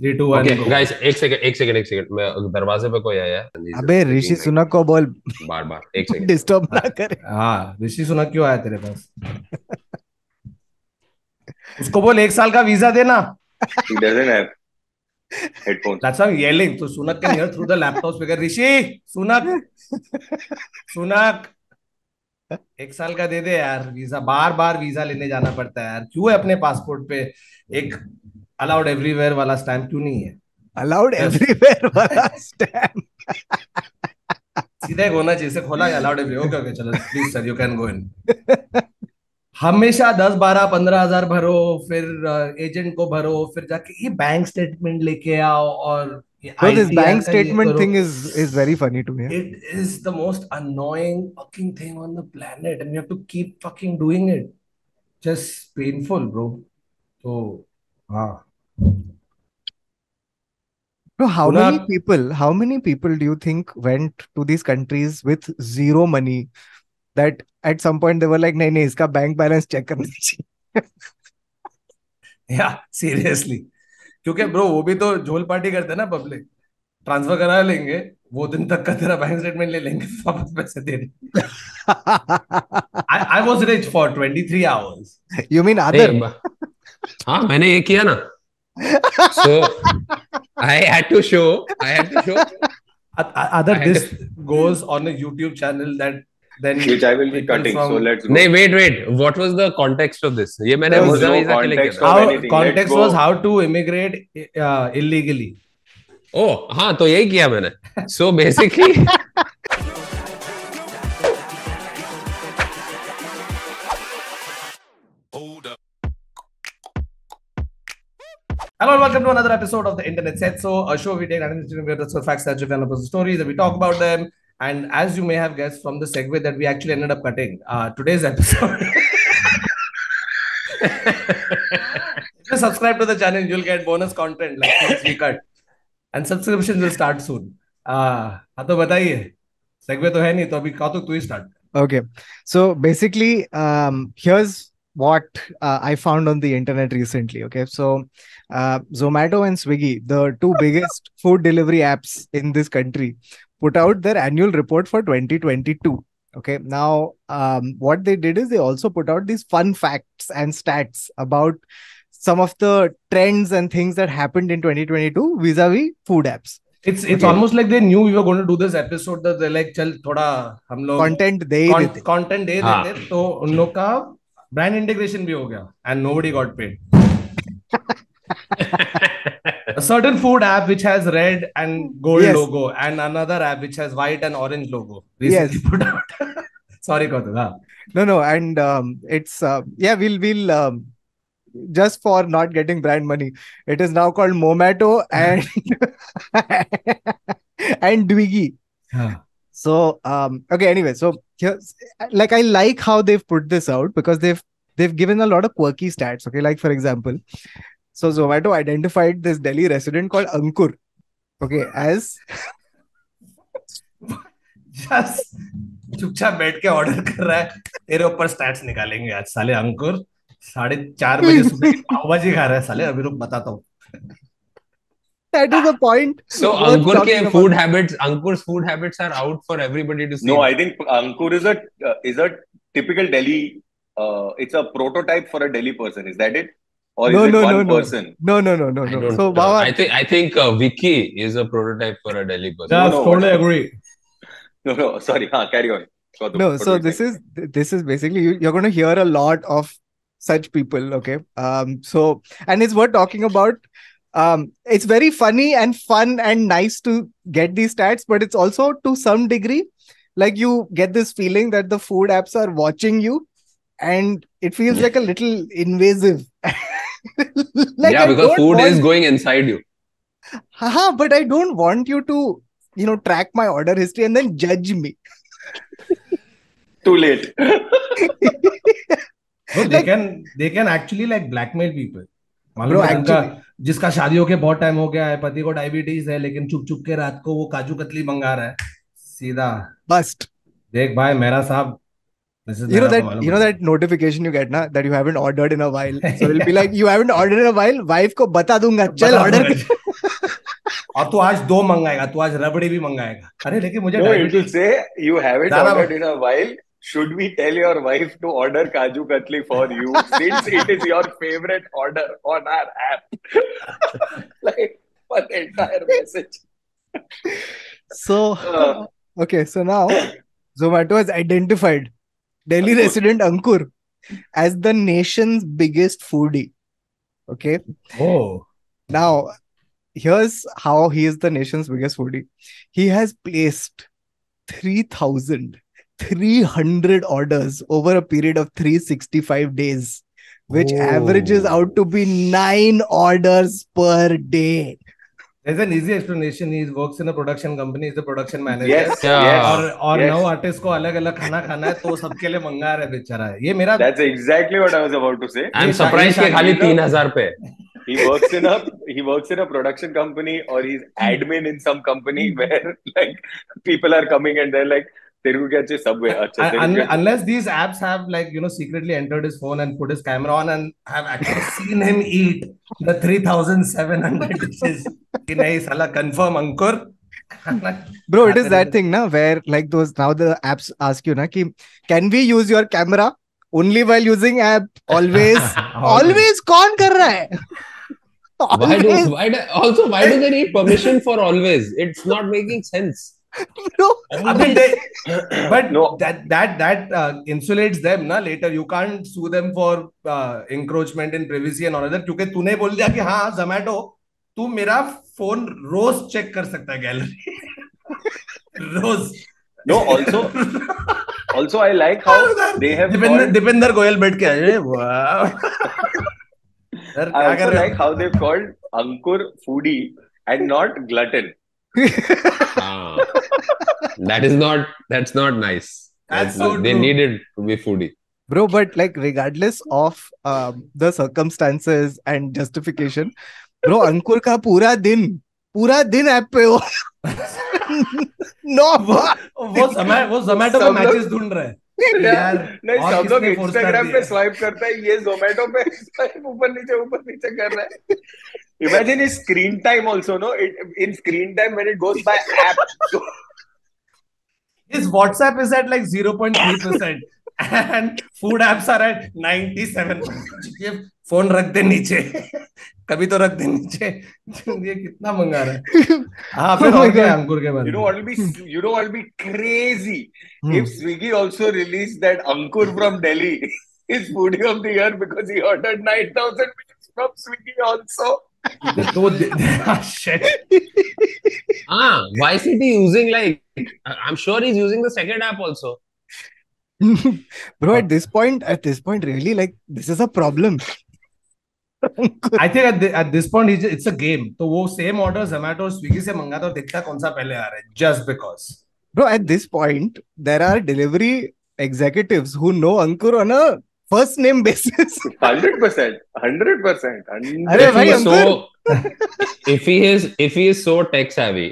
Three two one guys एक second एक second एक सेकंड मैं दरवाजे पे कोई आया अबे ऋषि सुनक को बोल बार बार एक सेकंड डिस्टर्ब ना करे हाँ ऋषि सुना क्यों आया तेरे पास उसको बोल एक साल का वीज़ा देना He doesn't have headphones. That's why I'm yelling. So Sunak can hear through the laptop speaker. Rishi, Sunak, Sunak. एक साल का दे दे यार वीज़ा बार बार वीज़ा लेने जाना पड़ता है यार क्यों है अपने पासपोर्ट पे एक अलाउड एवरीवेयर वाला स्टैंप क्यों नहीं है? अलाउड एवरीवेयर वाला स्टैंप सीधे होना चाहिए इसे खोला अलाउड एवरी ओके ओके चलो please sir you can go in हमेशा दस बारह पंद्रह हज़ार भरो फिर एजेंट को भरो फिर जाके ये बैंक स्टेटमेंट लेके आओ और plan doing it just painful bro तो हाँ। So how Kunal- many people, how many people do you think went to these countries with zero money that at some point they were like, नहीं नहीं इसका bank balance check करना चाहिए Yeah, seriously. क्योंकि bro वो भी तो झोल पार्टी करते हैं ना पब्लिक ट्रांसफ़र करा लेंगे वो दिन तक का तेरा बैंक स्टेटमेंट ले लेंगे वापस पैसे दे दे I, I was rich for 23 hours. You mean other? हाँ मैंने ये किया ना so I had to show I had to show Other I had this goes on a YouTube channel that then Which I will be cutting. from- So let's go. नहीं wait wait what was the context of this ये मैंने no visa के लिए context किया of how context was how to immigrate uh, illegally. ओ हाँ तो यही किया मैंने so basically Hello and welcome to another episode of the Internet Set. So, a show we take random facts that developers stories and we talk about them. And as you may have guessed from the segue that we actually ended up cutting, uh, today's episode. if you subscribe to the channel, you'll get bonus content like things we cut. And subscriptions will start soon. Uh, हाँ तो बताइए segue तो है नहीं तो अभी का तो तू ही start Okay. So basically, um, here's what uh, I found on the internet recently. Okay. So uh, Zomato and Swiggy, the two biggest food delivery apps in this country, put out their annual report for 2022. Okay. Now, um, what they did is they also put out these fun facts and stats about some of the trends and things that happened in 2022 vis-a-vis food apps. It's it's Okay. almost like they knew we were going to do this episode that they're like चल थोड़ा हम लोग Content they content content they हाँ. देते तो उन लोग का ब्रांड इंटीग्रेशन भी हो गया and nobody got paid a certain food app which has red and gold Yes. logo and another app which has white and orange logo recently put out sorry Kautuk, हाँ. No, no, and um, it's uh, yeah, we'll we'll um, just for not getting brand money. It is now called Momato and and Dwiggy. हाँ. So um, okay, anyway, so here's like I like how they've put this out because they've they've given a lot of quirky stats. Okay, like for example, so Zomato identified this Delhi resident called Ankur. Okay, as just चुपचाप बैठ के order कर रहा है तेरे ऊपर stats निकालेंगे आज साले अंकुर साढ़े चार बजे सुबह की पाव भाजी खा रहा है साले अभी रुक बताता हूँ that is the point. so worth Ankur talking के about. food habits Ankur's food habits are out for everybody to see No, I think Ankur is a uh, is a typical Delhi. Uh, it's a prototype for a Delhi person. Is that it? Or is No, it no, one no, no. person? No, no, no, no, I no. don't So. Baba, I think I think uh, Vicky is a prototype for a Delhi person. just no, totally agree No, no. Sorry. Huh, carry on. Kautuk, no so this is this is basically you, you're going to hear a lot of such people okay um so and it's worth talking about um it's very funny and fun and nice to get these stats but it's also to some degree like you get this feeling that the food apps are watching you and it feels like a little invasive like yeah, I because food want, is going inside you. haha, but i don't want you to you know track my order history and then judge me Too late. No, they Like- can they can actually like blackmail people. मालूम है उनका जिसका शादी होके बहुत time हो गया है पति को डायबिटीज़ है लेकिन चुप चुप के रात को वो काजू कतली मंगा रहा है सीधा bust देख भाई मेरा साहब you know that you know that notification you get na that you haven't ordered in a while so it'll be like you haven't ordered in a while wife को बता दूँगा चल order। और तू आज दो मंगाएगा तू आज रबड़ी भी मंगाएगा अरे लेकिन मुझे No, it will say you haven't ordered in a while. Should we tell your wife to order Kaju Katli for you since it is your favorite order on our app? like one entire message. So Uh. okay, so now Zomato has identified Delhi resident Ankur as the nation's biggest foodie. Okay. oh Now, here's how he is the nation's biggest foodie. He has placed 3,300 orders over a period of 365 days, which averages Oh. out to be nine orders per day. there's an easy explanation he works in a production company he's the production manager Yes, Yeah. yes. और और yes. नौ artist को अलग अलग खाना खाना है तो सबके लिए मंगा रहा है बेचारा ये मेरा That's exactly what I was about to say. I am ये सरप्राइज शादी- के खाली शादी- तीन हजार पे He works in a he works in a production company or he's admin in some company where like people are coming and they're like तेरे को क्या चाहिए सबवे अच्छा तेरे को Un- unless these apps have like you know secretly entered his phone and put his camera on and have actually seen him eat the 3700 dishes कि नहीं साला confirm Ankur Bro, it is that thing now where like those now the apps ask you na ki can we use your camera only while using app always always कौन कर रहा है why do why do, also why do they need permission for always it's not making sense bro I mean, they, but No. that that that uh, insulates them ना later you can't sue them for uh, encroachment in privacy and all that क्योंकि तूने बोल दिया कि हाँ जोमेटो तू मेरा phone रोज check कर सकता है गैलरी रोज No, also also I like how they have Deepinder called, Deepinder Goyal बैठ के अरे वाह I also like how they've called Ankur foodie and not glutton. Ah. that is not that's not nice That's That's- so they true. needed to be foodie bro but like regardless of um, the circumstances and justification bro अंकुर का पूरा दिन पूरा दिन app पे हो no वो वो समय वो जोमेटो पे मैचेस ढूंढ रहे हैं यार नहीं सब लोग इंस्टाग्राम? पे स्वाइप करता है ये जोमेटो पे स्वाइप ऊपर नीचे ऊपर नीचे कर रहा है imagine is screen time also no in screen time when it goes by app His WhatsApp is at like 0.3% and food apps are at 97%. ये फ़ोन रख दे नीचे कभी तो रख दे नीचे ये कितना मंगा रहा है हाँ फिर Oh और क्या अंकुर के बारे You know में what will be you know what will be crazy Hmm. if Swiggy also released that Ankur from Delhi is foodie of the year because he ordered 9000 meals from Swiggy also. तो game ah, तो वो same order Zomato Swiggy से मंगा था दिखता कौन सा पहले आ रहा है just because bro at this point there are delivery executive who know Ankur first name basis 100%. 100%. अरे भाई, so if he is if he is so tech savvy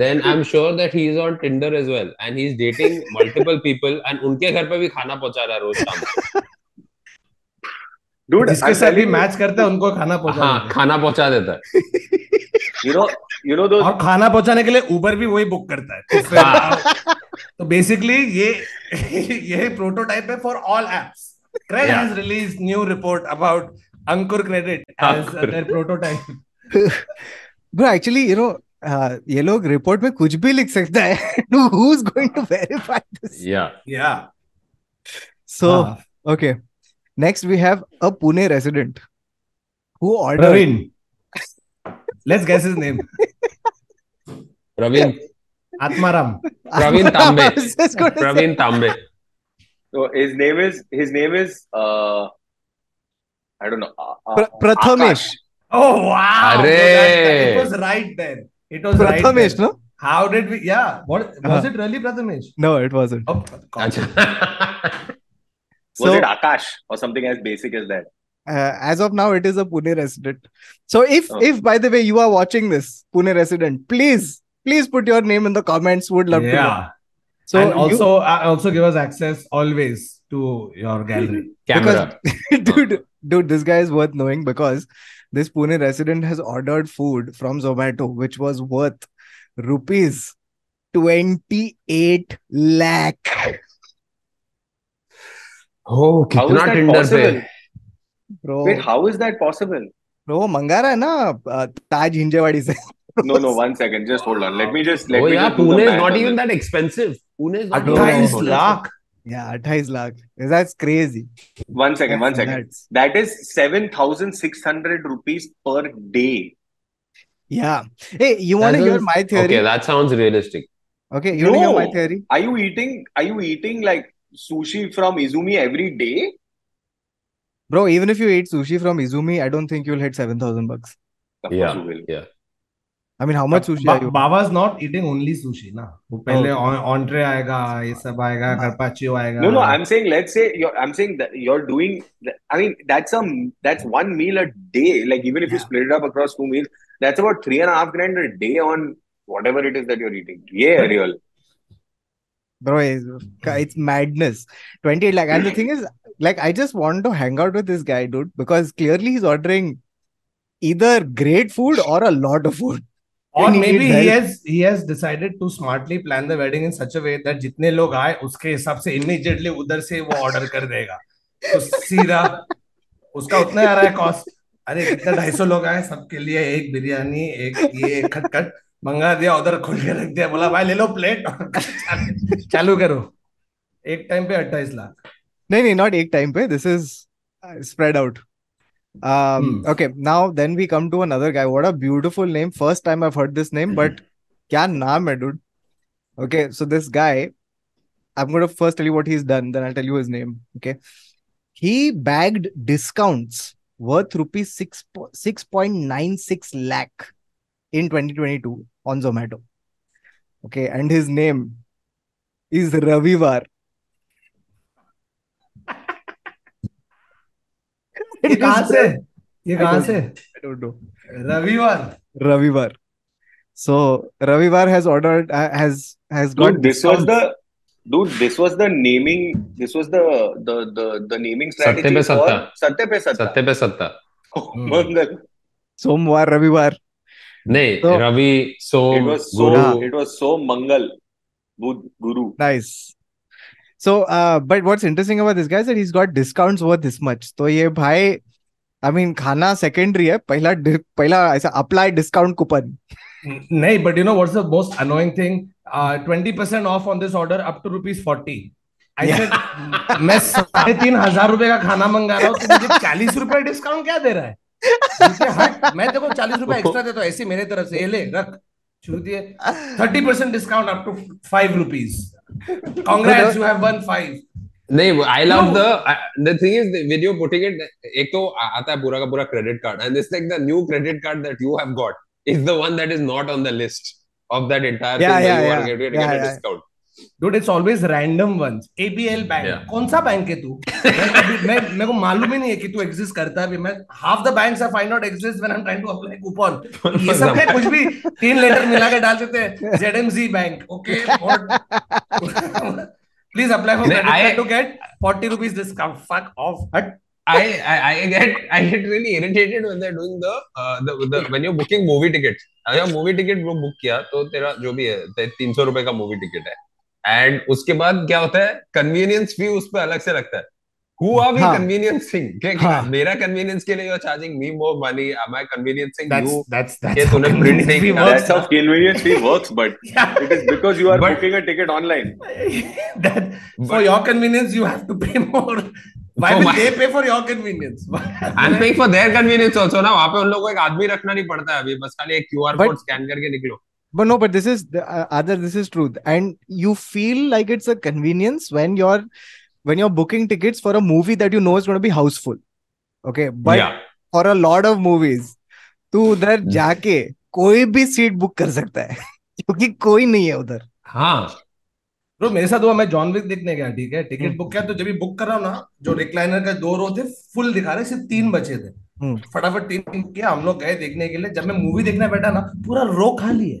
then i'm sure that he is on tinder as well and he's dating multiple people and उनके घर पे भी खाना पहुँचा रहा है रोज शाम Dude, जिसके I'm साथ भी मैच करता है उनको खाना पहुँचा हाँ खाना पहुँचा देता है you know, you know those और खाना पहुँचाने के लिए उबर भी वही बुक करता है तो तो बेसिकली ये ये प्रोटोटाइप है for all apps Cred Yeah. Has release new report about Ankur credit as Ankur. Their prototype bro actually you know uh, ये लोग रिपोर्ट में कुछ भी लिख सकता है who's going to verify this yeah या so हाँ। okay next we have a pune resident who ordered Praveen let's guess his name praveen Atmaram praveen tambe I was So his name is his name is uh, I don't know. Uh, uh pra- Prathamesh. Akash. Oh wow! That, it was right then. It was Prathamesh, right no? How did we? Yeah. What uh-huh. was uh-huh. it really, Prathamesh? No, it wasn't. Oh, was it Akash or something as basic as that? Uh, as of now it is a pune resident so if oh. if by the way you are watching this pune resident please please put your name in the comments would love yeah. to know yeah. So and you- also, uh, also give us access always to your gallery. camera dude, dude, this guy is worth knowing because this Pune resident has ordered food from Zomato, which was worth rupees 28 lakh. Oh, How is कितना that Tinder पे possible? Bro, Wait, how is that possible? bro, वो मंगा रहा है ना अ, ताज हिंजेवाड़ी से no, no, one second. Just hold on. Let me just. Let oh, me yeah. Just Pune is not even that expensive. Pune is not. 28 lakh. Yeah, 28 lakh. That's crazy. One second. One second. That is seven thousand six hundred rupees per day. Yeah. Hey, you want to hear my theory? Okay, that sounds realistic. Okay, you know want to hear my theory? Are you eating? Are you eating like sushi from Izumi every day? Bro, even if you eat sushi from Izumi, I don't think you'll hit 7,000 bucks. Yeah, yeah. you will. yeah. I mean how much sushi are you बाबा's not eating only sushi ना वो पहले Okay. ऑन्ट्रे आएगा ये सब आएगा हाँ. carpaccio आएगा No, no, I'm saying let's say you're I'm saying that you're doing I mean that's a that's one meal a day. Like even if you Yeah. split it up across two meals, that's about three and a half grand a day on whatever it is that you're eating. Yeah, But- real. bro it's, it's madness 28 lakh and the thing is like I just want to hang out with this guy dude because clearly he's ordering either great food or a lot of food और maybe he has decided to smartly plan the wedding in such a way that जितने लोग आए उसके हिसाब से immediately उधर से वो ऑर्डर कर देगा। तो सीधा उसका उतना आ रहा है कॉस्ट अरे इतना ढाई सौ लोग आए सबके लिए एक बिरयानी एक ये खटखट मंगा दिया उधर खोल के रख दिया बोला भाई ले लो प्लेट चालू करो। एक टाइम पे अट्ठाईस लाख। नहीं नहीं नॉट एक टाइम पे this is spread out Um, Hmm. okay, now then we come to another guy. What a beautiful name. First time I've heard this name, but kya naam hai, dude? Okay, so this guy, I'm gonna first tell you what he's done, then I'll tell you his name. Okay. He bagged discounts worth rupees six six point nine six lakh in 2022 on Zomato. Okay, and his name is Ravivar. Ravivar so? रविवार। Has सत्य सत्य पे सत्ता मंगल सोमवार रविवार नहीं रवि सोम गुरु इट वाज सोम मंगल बुध गुरु nice So uh but what's interesting about this guy is that he's got discounts worth this much. तो ये भाई I mean खाना secondary है पहला पहला ऐसा apply discount coupon. नहीं but you know what's the most annoying thing uh, 20% off on this order up to rupees 40 I Yeah. मैं साढ़े तीन हज़ार रुपए का खाना मंगा रहा हूँ तो मुझे चालीस रुपए डिस्काउंट क्या दे रहा है हट मैं देखो चालीस रुपए एक्स्ट्रा देता हूँ ऐसे मेरे तरफ़ से ये ले रख thirty percent discount up to five rupees Congrats you have won five नहीं I love No. The the thing is when you putting it एक तो आ- आता है पूरा का पूरा credit card and this like the new credit card that you have got is the one that is not on the list of that entire Yeah, thing yeah, you are yeah. getting Discount Dude, it's always random ones. ABL bank कौन सा bank है तू? मैं मेरे को मालूम ही नहीं है कि तू एग्जिस्ट करता है मैं half the banks I find out exist when I am trying to apply coupon ये सब है कुछ भी तीन लेटर मिला के डाल देते हैं। ZMZ bank okay please apply for credit card to get 40 rupees discount fuck off हट I, I I get I get really irritated when they're doing the uh, the, the when you're booking movie tickets. अगर movie ticket book किया तो तेरा जो भी है तीन सौ रुपए का मूवी टिकट है। एंड उसके बाद क्या होता है? कन्वीनियंस भी उस पर अलग से लगता है। वहाँ पर उन लोगों को एक आदमी रखना नहीं पड़ता है अभी। बस खाली एक क्यू आर कोड स्कैन करके निकलो। But no, but this is the uh, other. This is truth, and you feel like it's a convenience when you're when you're booking tickets for a movie that you know is going to be houseful. Okay, but या for a lot of movies, तू उधर जाके कोई भी seat book कर सकता है क्योंकि कोई नहीं है उधर. हाँ ब्रो मेरे साथ हुआ मैं जॉन विक देखने गया ठीक है टिकट हम्म। बुक किया तो जब भी बुक कर रहा हूँ ना जो रिक्लाइनर का दो रो थे फुल दिखा रहे सिर्फ़ तीन बचे थे हम्म। फटाफट तीन किया हम लोग गए देखने के लिए जब मैं मूवी देखने बैठा ना पूरा रो खाली है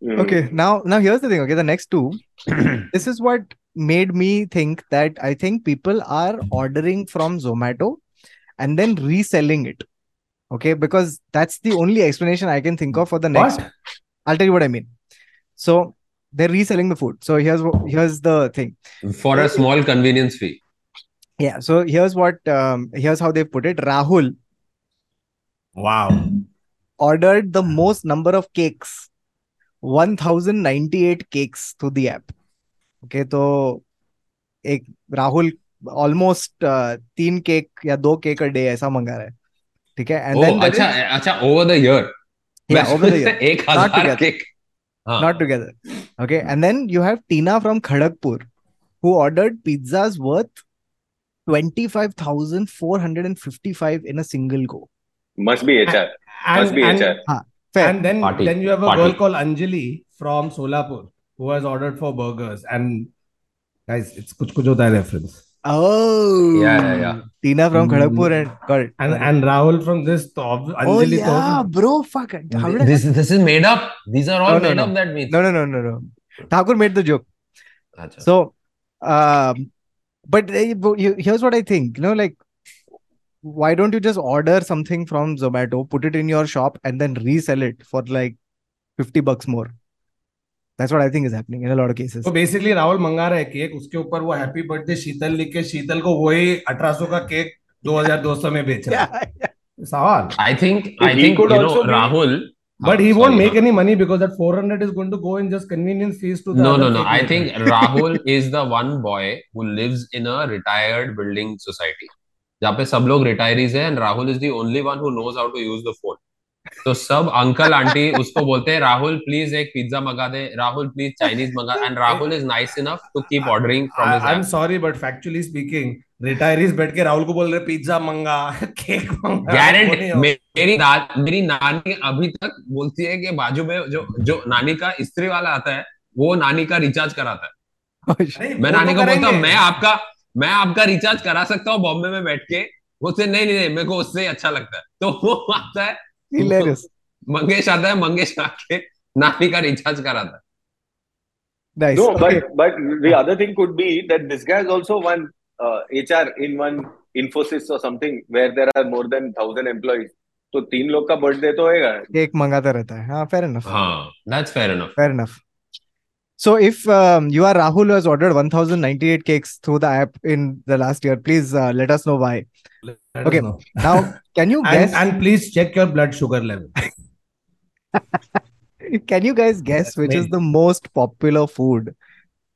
Hmm. okay now now here's the thing okay the next two. This is what made me think that i think people are ordering from zomato and then reselling it okay because that's the only explanation i can think of for the next What? i'll tell you what i mean. So they're reselling the food. So here's wh- here's the thing. For a small convenience fee. Yeah so here's what um, here's how they put it. Rahul Wow. ordered the most number of cakes 1098 cakes through the app okay तो एक Rahul almost uh, तीन cake या दो cake day ऐसा मंगा रहा है। ठीक है? एंड देन अच्छा is... अच्छा over the year single go must be Fair and then party, then you have a party. girl called Anjali from Solapur who has ordered for burgers. And guys, it's Kuch Kuch Hota reference. Oh yeah, yeah, yeah. Tina from mm. And. And and Rahul from this top. Oh, Anjali oh yeah, bro, fuck. How did this I... this is made up. These are all no, made no. up. That means no, no, no, no, no. Thakur made the joke. Achha. So, um, but uh, you, here's what I think. You know, like why don't you just order something from Zomato, put it in your shop, and then resell it for like 50 bucks more? That's what I think is happening in a lot of cases. तो basically Rahul मंगा रहा है cake उसके ऊपर वो happy birthday शीतल लिख के शीतल को वही 1800 का केक 2200 में बेच रहा है Yeah, सवाल I think I He think could you know also be- Rahul but हाँ, he won't sorry, make हाँ. any money because that 400 is going to go in just convenience fees to the No, other no, no. fake I makers. think Rahul is the one boy who lives in a retired building society. जहाँ पे सब लोग retirees हैं and Rahul is the only one who knows how to use the phone. तो सब uncle aunty उसको बोलते हैं राहुल प्लीज़ एक पिज्जा मंगा दे। राहुल प्लीज़ चाइनीज़ मंगा and Rahul is nice enough to keep ordering from I am sorry but factually speaking retirees बैठ के राहुल को बोल रहे पिज्जा मंगा केक मंगा गारंटी मेरी दा, मेरी नानी अभी तक बोलती है कि बाजू में जो जो नानी का स्त्री वाला आता है वो नानी का रिचार्ज कराता है। मैं नानी तो को बोलता हूँ मैं आपका मैं आपका रिचार्ज करा सकता हूँ बॉम्बे में बैठ के वो से नहीं नहीं नहीं मेरे को उससे ही अच्छा लगता है तो वो आता है Hilarious. मंगेश आता है मंगेश आके नानी का रिचार्ज कराता है Nice. No, Okay. but but the other thing could be that this guy is also one uh, HR in one Infosys or something where there are more than thousand employees. तो तीन लोग का birthday तो होएगा cake मंगाता रहता है हाँ fair enough हाँ that's fair enough fair enough so if um, you are Rahul who has ordered 1098 cakes through the app in the last year please uh, let us know why Let Okay. know. now can you guess and, and please check your blood sugar level Can you guys guess That's which is the most popular food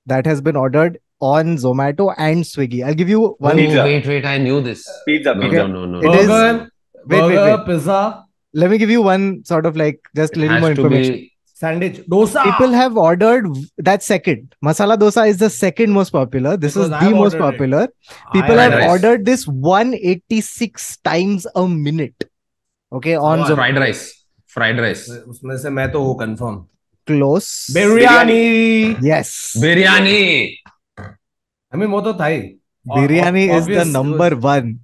that has been ordered on Zomato and Swiggy? I'll give you one. Pizza. wait wait I knew this Pizza, no pizza. no no no It is- burger wait, wait, burger wait. pizza Let me give you one sort of like just a little more information. be sandwich dosa People have ordered that second. Masala dosa is the second most popular. This Because is I've the most ordered it. popular. People I- have Fried rice. ordered this 186 times a minute. Okay, on Oh, Zomato. fried rice fried rice उसमें से मैं तो हूँ confirm Close. Biryani Yes. biryani I mean वो तो था ही Biryani is the Obvious, number one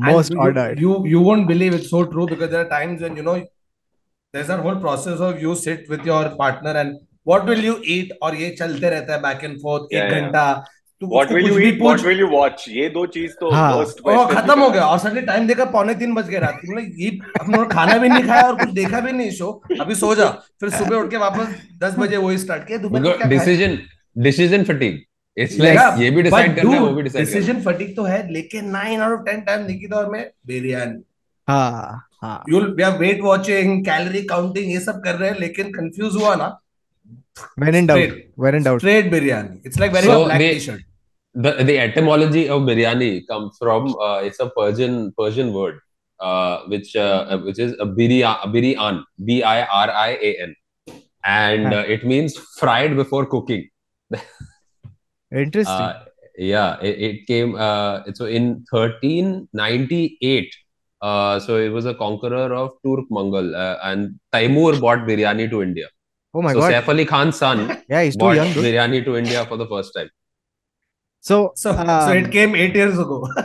And most you, ordered. You you won't believe it's so true because there are times when you know there's a whole process of you sit with your partner and what will you eat और ये चलते रहता है back and forth Yeah, एक yeah. घंटा तू What will कुछ you भी eat? What will you watch? ये दो चीज़ तो हाँ। ओ question खत्म हो। गया और सडनली टाइम देखा पौने तीन बज गए रात को मतलब ये हम लोग खाना भी नहीं खाया और कुछ देखा भी नहीं शो अभी सो जा फिर सुबह उठ के वापस दस बजे वही स्टार्ट किया दोपहर को because क्या खाएँ? decision decision fatigue it's Yeah, like ये भी but करना है वो भी decide करना है तो है लेकिन nine out of ten time निकी दौर में बिरयानी हाँ हाँ you'll we are weight watching calorie counting ये सब कर रहे हैं लेकिन कंफ्यूज हुआ ना when in doubt Straight. when in doubt straight biryani it's like wearing So a black they- t-shirt the the etymology of biryani comes from uh, it's a Persian Persian word uh, which uh, which is a biryan biryan b i r i a n and uh, it means fried before cooking interesting uh, yeah it, it came uh, so in 1398 Uh, so it was a conqueror of Turk Mongol, uh, and Taimur brought biryani to India. Oh my so god. Saif Ali Khan's son Yeah, he's too brought young. dude. biryani to India for the first time. So, So, so um, it came eight years ago.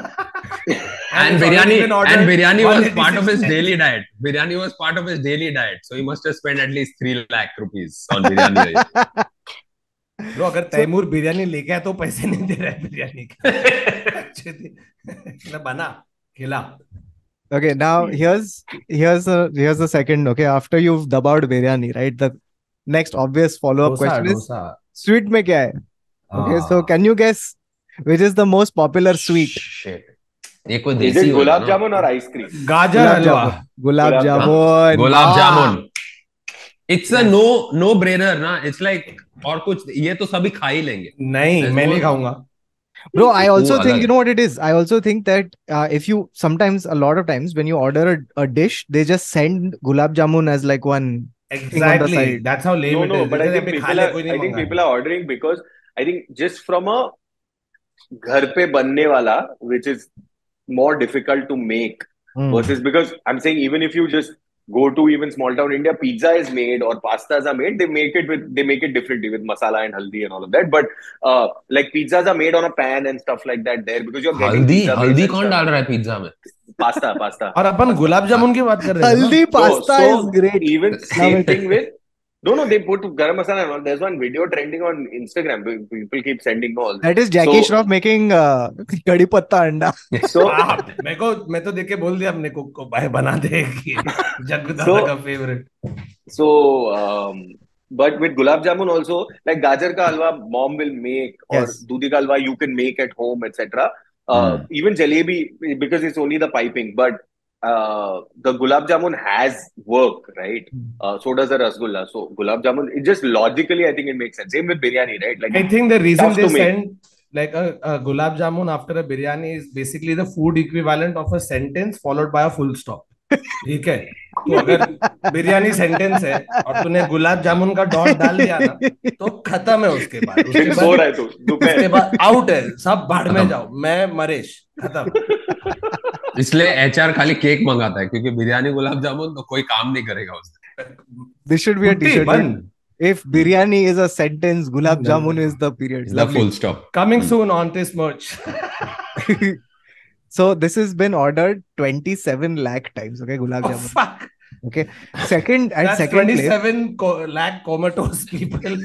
And, it's already biryani, been ordered and biryani was part of 186 his times. daily diet. Biryani was part of his daily diet, so he must have spent at least three lakh rupees on biryani. Bro, अगर तैमूर बिरयानी लेके आया तो पैसे नहीं दे रहा है बिरयानी के बना खिला okay, now here's here's the here's the second. Okay, after you've dubbed biryani, right? The next obvious follow-up dosa question is dosa sweet में क्या है? Okay, हाँ। so can you guess which is the most popular sweet? Shit. ये कोई Is देसी it होगा gulab ना? jamun or ice cream? Gajar Gulab halwa jamun. Gulab Gulab gulab Ah. Jamun it's a no no brainer ना it's like और कुछ ये तो सभी खा ही लेंगे नहीं मैं नहीं खाऊँगा Bro, I also Ooh, think अलग you know what it is. I also think that uh, if you sometimes a lot of times when you order a, a dish, they just send gulab jamun as like one. Exactly side. That's how lame No, it no, is but I think people are, I think people are ordering because I think just from a घर पे बनने वाला, which is more difficult to make Hmm. versus because I'm saying even if you just go to even small town India, pizza is made or pastas are made. They make it with they make it differently with masala and haldi and all of that. But uh, like pizzas are made on a pan and stuff like that there because you're getting हल्दी pizza base हल्दी and कौन stuff. डाल रहा है pizza में pasta pasta. और अपन गुलाब जामुन की बात कर रहे हैं ना? Haldi No, pasta so is great. Even No, no. They put garam masala and all. There's one video trending on Instagram. People keep sending all. That is Jackie So- Shroff making uh, kadi patta anda. So हाँ, मेरे को मैं तो देख के बोल दिया अपने कुक को भाई बना दे कि जग्गू दादा So- का favourite So, um, but with gulab jamun also, like gajar ka halwa, mom will make, or Yes. dudi ka halwa you can make at home, etc. Uh, mm. Even jalebi, because it's only the piping, but uh, the gulab jamun has work, right? Hmm. Uh, so does the rasgulla. So gulab jamun, it just logically, I think it makes sense. Same with biryani, right? Like I think the reason they send like a, a gulab jamun after a biryani is basically the food equivalent of a sentence followed by a full stop. ठीक है तो अगर biryani sentence है और तूने गुलाब जामुन का dot डाल दिया ना तो खत्म है उसके बाद उसके सो बाद रहा है तू उसके बाद आउट है सब बाढ़ में जाओ मैं मरेश खत्म इसलिए एचआर खाली केक मंगाता है क्योंकि बिरयानी गुलाब जामुन तो कोई काम नहीं करेगा उससे this should be a T-shirt if biryani is a sentence gulab jamun is the period the full stop coming soon on this merch so this is been ordered 27 lakh times okay gulab jamun okay second and second 27 lakh comatose people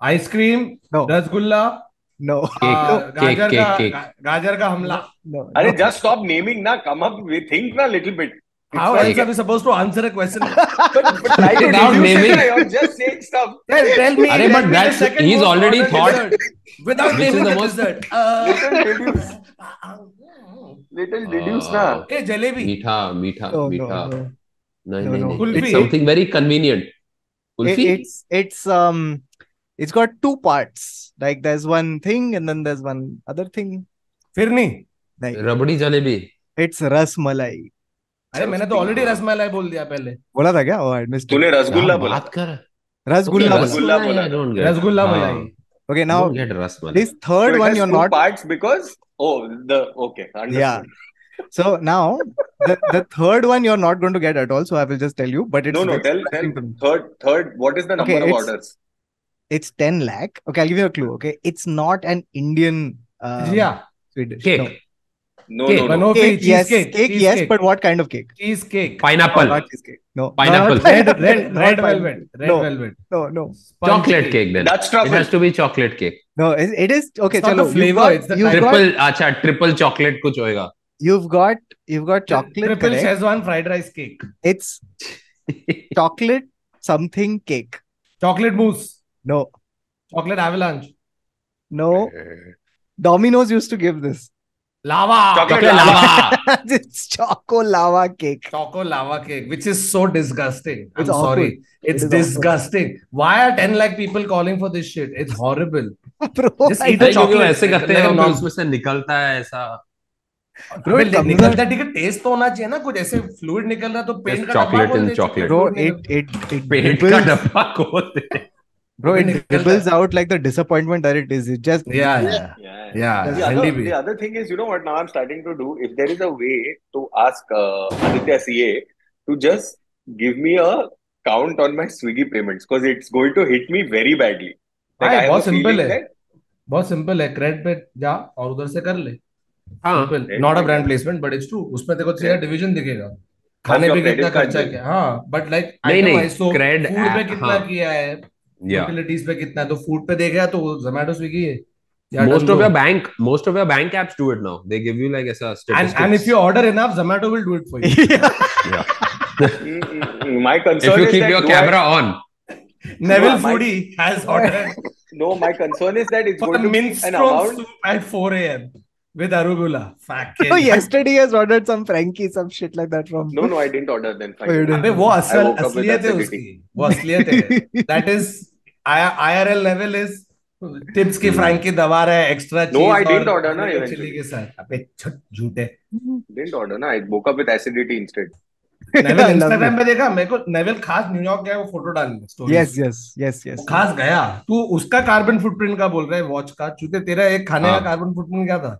Ice cream No, rasgulla no, cake uh, cake गाजर cake का cake गा- गाजर का हमला no. Arey, no. just stop naming na come up we think na little bit how else are we supposed to answer a question but, but try to Without deduce it, naming. na, you're just saying stuff tell, tell me अरे, tell but me the that's- second he's most already ordered thought- dessert without Which is naming the the most- dessert uh, little deduce little deduce na hey jalebi मीठा मीठा No, no, मीठा no. नहीं No, नहीं no. नहीं kulfi. it's something very convenient It- kulfi it's it's um it's got two parts. Like there's one thing and then there's one other thing. Phirni Like rabri jalebi it's rasmalai. अरे मैंने तो already rasmalai बोल दिया पहले बोला था क्या? Oh, I missed it. तूने रसगुल्ला क्या बोला बात कर Rasgulla. Okay, बोला. रसगुल्ला बोला। I don't get रसगुल्ला हाँ, मलाई Okay, I now don't get rasmalai this So third it one has you're two not. parts because oh the okay understood Yeah. So now the the third one you're not going to get at all. So I will just tell you. But it's no no very tell tell surprising to me. third third what is the number Okay, of it's- orders it's 10 lakh. Okay, I'll give you a clue. Okay, it's not an Indian. Um, yeah. Swedish. Cake. No. No, cake. no, no, no. Cake, yes, cake, cake, yes, cake. but what kind of cake? Cheesecake. Pineapple. No, not cheesecake. No. Pineapple. No, red, red, red velvet. Red no, velvet. No, no. Sponge chocolate cake. cake then. That's truffle. It has to be chocolate cake. No, it, it is okay. It's chalo, not flavor. Got, it's the triple. Acha, triple chocolate kuch hoega. You've got you've got chocolate. Triple says one fried rice cake. It's chocolate something cake. Chocolate mousse. No, chocolate avalanche no. Domino's used to give this. lava Chocolate Chocolate lava. lava. it's choco lava cake. choco lava cake which is so disgusting i'm It's sorry It it's awkward. disgusting why are 10 lakh people calling for this shit it's horrible Bro, Just eat the chocolate, ऐसे करते हैं a उसमें से निकलता है ऐसा Bro, it comes निकलता है टेस्ट तो होना चाहिए ना कुछ ऐसे फ्लूइड निकल रहा तो पेंट का डब्बा chocolate chocolate. bro, fluid it it it पेट का डब्बा खोल दे bro, it dribbles out like the disappointment that it is. It just yeah yeah Yeah. yeah yeah. The other, the other thing is, you know what? Now I'm starting to do. If there is a way to ask uh, Aditya CA to just give me a count on my Swiggy payments because it's going to hit me very badly. Like हाँ, I have बहुत feeling है। बहुत simple है credit पे जा और उधर से कर ले हाँ simple not a brand placement but it's true उसमें को तेरा डिवीज़न दिखेगा खाने पे कितना खर्चा. किया हाँ बट लाइक नहीं, नहीं, तो फ़ूड पे कितना हाँ। किया है यूटिलिटीज पे कितना है तो फ़ूड पे देख देखेगा तो जोमेटो स्विगी है most of your bank most of your bank apps do it now they give you like as a and statistics and if you order enough zomato will do it for you yeah. Mm, mm, mm. if you is keep that your do I- on neville my- foodie my... has ordered no, my concern is that it's going to be an amount. soup at 4 a.m with arugula. So yesterday has ordered some Frankie, some shit like that from. No, no, I didn't order then. Oh, hmm. Frankie. Oh, didn't. I wo asal, I woke up with that is I, IRL level is tips की frankie दबा रहा extra no I didn't order ना actually के sir अबे छट झूठे। Didn't order ना I woke up with acidity instead naval Instagram पे देखा मेरे को नेवल खास न्यूयॉर्क गया वो फ़ोटो डाल दिया story yes yes yes yes खास गया। तू उसका कार्बन फुटप्रिंट का बोल रहा है वॉच का। चूते तेरा एक खाने का हाँ। कार्बन फुटप्रिंट क्या था?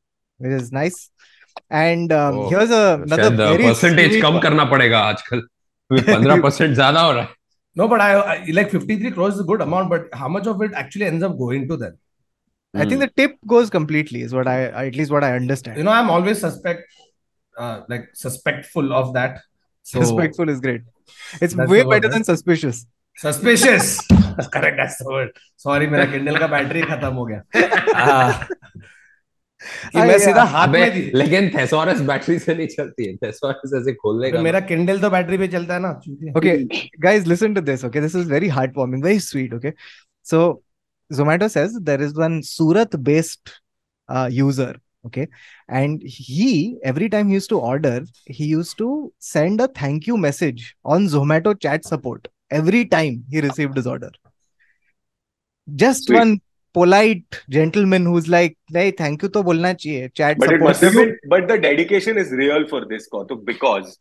which is nice. And um, Oh, here's a, another शायद very परसेंटेज sweet कम one. करना पड़ेगा आजकल पंद्रह परसेंट ज्यादा हो रहा है No, but I, I like 53 crores is a good amount, but how much of it actually ends up going to them? I think the tip goes completely, is what I, at least what I understand. You know, I'm always suspect, uh, like suspectful of that. So Respectful is great. It's That's way the word, better right? than suspicious. suspicious. Correct, that's the word. Sorry, मेरा Kindle का battery खत्म हो गया. Ah. कि Ah, मैं सीधा हाथ में. लेकिन थेसोरस बैटरी से नहीं चलती है थेसोरस ऐसे खोलने का मेरा Kindle तो बैटरी पे चलता है ना. चूतिया. Okay, guys, listen to this. Okay, this is very heartwarming, very sweet. Okay, so Zomato says there is one Surat based uh, user. Okay, and he every time he used to order, he used to send a thank you message on Zomato chat support every time he received his order. Just Sweet. one polite gentleman who's like, "Hey, thank you to bolna chahiye." Chat But it support. must have been, but the dedication is real for this, Kautuk, because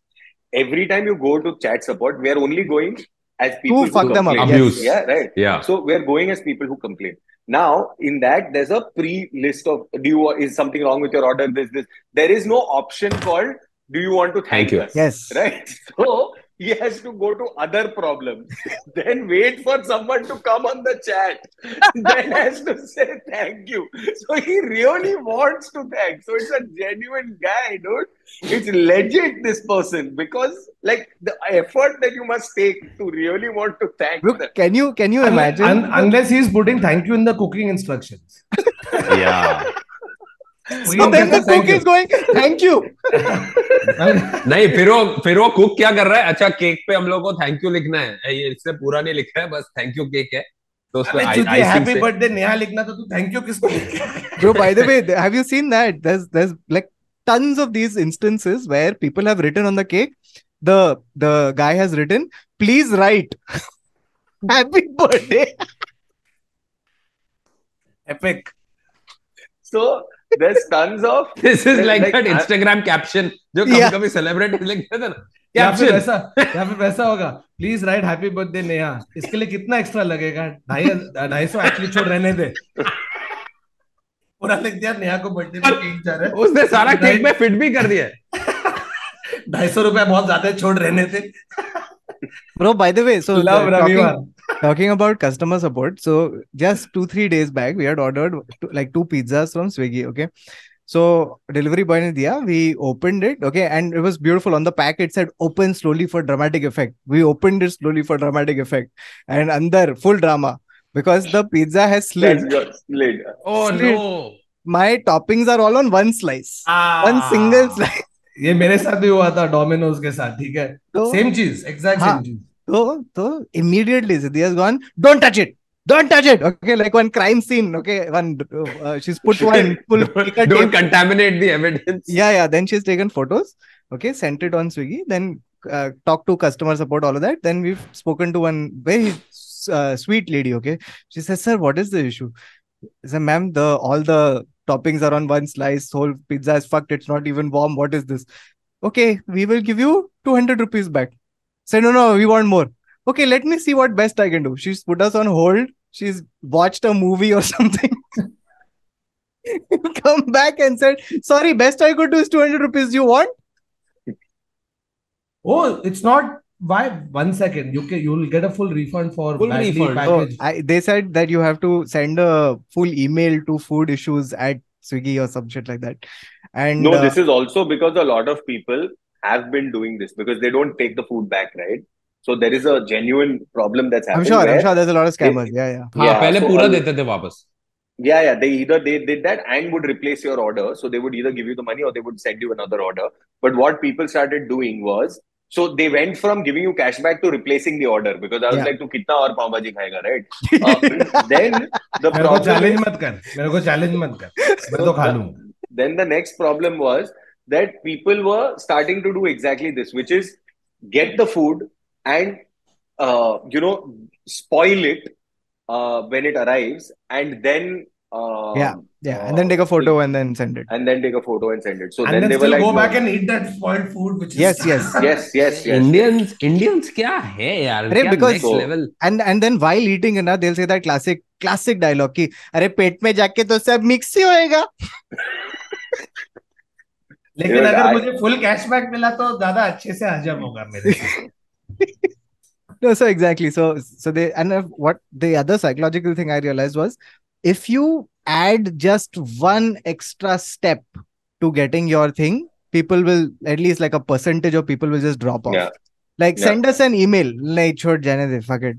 every time you go to chat support, we are only going as people who fuck them up, complain. yes. Yeah, right. या So we are going as people who complain. Now, in that, there's a pre-list of do you is something wrong with your order? This, this. There is no option called do you want to thank, Thank you. us? Yes. Right. So he has to go to other problems, then wait for someone to come on the chat, then has to say thank you. So he really wants to thank. So it's a genuine guy, dude. It's legit this person because like the effort that you must take to really want to thank Look, them. can you can you imagine? un- unless he's putting thank you in the cooking instructions. या so then the cook is going, "Thank you." नहीं फिर वो फिर वो cook क्या कर रहा है अच्छा केक पे हम लोग को थैंक यू लिखना है ये इससे पूरा नहीं लिखा है बस थैंक यू केक है तो उसमें आइसिंग हैप्पी से बर्थडे नेहा लिखना तो तू थैंक यू किसको by the way, th- have you seen that? There's there's like tons of these instances where people have written on the cake. The the guy has written, please write happy birthday. Epic. So there's tons of this is like Like, that I- Instagram caption जो कभी Yeah. कभी celebrity लिखते थे ना या फिर वैसा या फिर वैसा होगा। Please write happy birthday Neha. इसके लिए कितना एक्स्ट्रा लगेगा? ढाई ढाई सौ एक्चुअली छोड़ रहने दे। पूरा लिख दिया नेहा को बर्थडे पे केक जा रहा है। उसने सारा केक में फिट भी कर दिया। है ढाई सौ रुपया बहुत ज़्यादा छोड़ रहने थे Bro, by the way, so Love uh, talking, talking, about customer support. So just two, three days back, we had ordered two, like two pizzas from Swiggy. Okay. So delivery boy ne diya, we opened it. Okay. And it was beautiful. On the pack, it said open slowly for dramatic effect. We opened it slowly for dramatic effect. And under full drama. Because the pizza has slid. slid. Oh slid. no. My toppings are all on one slice. Ah. One single ah. slice. ये मेरे साथ भी हुआ था Domino's के साथ ठीक है तो सेम चीज़ एग्जैक्ट हाँ. सेम चीज़ So, so immediately Siddhi has gone, don't touch it. Don't touch it. Okay, like one crime scene. Okay, one uh, she's put one full don't tape. contaminate the evidence Yeah, yeah. Then she's taken photos. Okay, sent it on Swiggy. Then uh, talked to customer support, all of that. Then we've spoken to one very uh, sweet lady. Okay, she says, "Sir, what is the issue?" I said, "Ma'am, the all the toppings are on one slice. Whole pizza is fucked. It's not even warm. What is this?" Okay, we will give you two hundred rupees back. Say, no, no, we want more. Okay, let me see what best I can do. She's put us on hold. She's watched a movie or something. Come back and said, sorry, best I could do is 200 rupees. You want? Oh, it's not why? One second. You can you'll get a full refund for full refund. Package. Oh, I, they said that you have to send a full email to food issues at swiggy or some shit like that. And no uh, this is also because a lot of people have been doing this because they don't take the food back right? So there is a genuine problem that's happening i'm sure i'm sure there's a lot of scammers. Yeah yeah. yeah so pura dete the wapas yeah yeah they either they did that and would replace your order. So they would either give you the money or they would send you another order. But what people started doing was so they went from giving you cash back to replacing the order because I was Yeah. like, "Tu kitna aur pav bhaji khayega, right?" Uh, then the मेरे को problem challenge is, मत कर मेरे को challenge मत कर मैं तो खा लूंगा then the next problem was that people were starting to do exactly this, which is get the food and uh, you know spoil it uh, when it arrives, and then uh, Yeah, Yeah. And then take a photo and then send it. and then take a photo and send it. So and then then they were still like, go no. back and eat that spoiled food which is Yes, yes. yes, yes, yes. Indians Indians क्या है यार अरे, क्या because- next So- level And and then while eating ना they'll say that classic classic dialogue कि अरे पेट में जाके तो सब मिक्स ही होएगा लेकिन Dude, अगर I- मुझे फुल कैशबैक मिला तो ज्यादा अच्छे से हजम होगा मेरे से No, so exactly. So so they and uh, what the other psychological thing I realized was if you add just one extra step to getting your thing, people will at least like a percentage of people will just drop off. Yeah. Like Yeah. send us an email. Like chhod jane de, fuck it.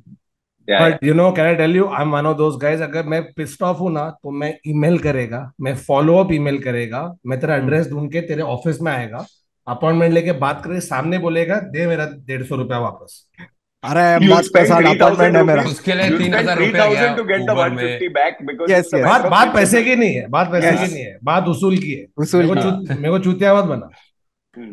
Yeah, but you know can I tell you I am one of those guys अगर मैं pissed off हूं ना तो मैं email करेगा मैं follow up email करेगा मैं तेरा हम्म। एड्रेस ढूंढ के तेरे ऑफिस में आएगा अपॉइंटमेंट लेके बात करे सामने बोलेगा दे मेरा डेढ़ सौ रुपया वापस अरे You पैसा 3,000 apartment है मेरा। उसके लिए तीन हज़ार रुपया 3,000 गया to get the Uber में। 150 back because Yes, it's a yes. बात बात पैसे की नहीं है बात पैसे की नहीं है। बात उसूल की है। उसूल मेरे को चूतिया मत बना।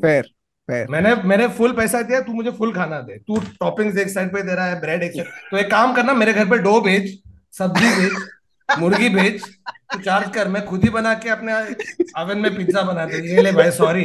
Fair, fair. मैंने मैंने फुल पैसा दिया तू मुझे फुल खाना दे। तू टॉपिंग्स एक साइड पे दे रहा है ब्रेड एक साइड तो एक काम करना मेरे घर पे डो भेज सब्ज़ी भेज मुर्गी भेज तू चार्ज कर मैं खुद ही बना के अपने ओवन में पिज्जा बना दे। ये ले भाई सॉरी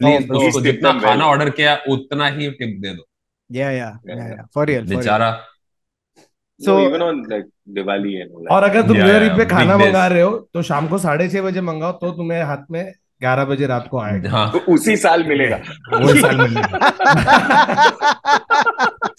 प्लीज़ उसको जितना खाना ऑर्डर किया उतना ही टिप दे दो। Yeah, yeah, yeah, Yeah. yeah. For real. बेचारा। So- no, even on like Diwali and all that. और अगर तुम Yeah, न्यू ईयर पे खाना मंगा रहे हो तो शाम को साढ़े छह बजे मंगाओ तो तुम्हें हाथ में ग्यारह बजे रात को आएगा। हाँ। तो उसी साल मिलेगा। वो साल मिलेगा।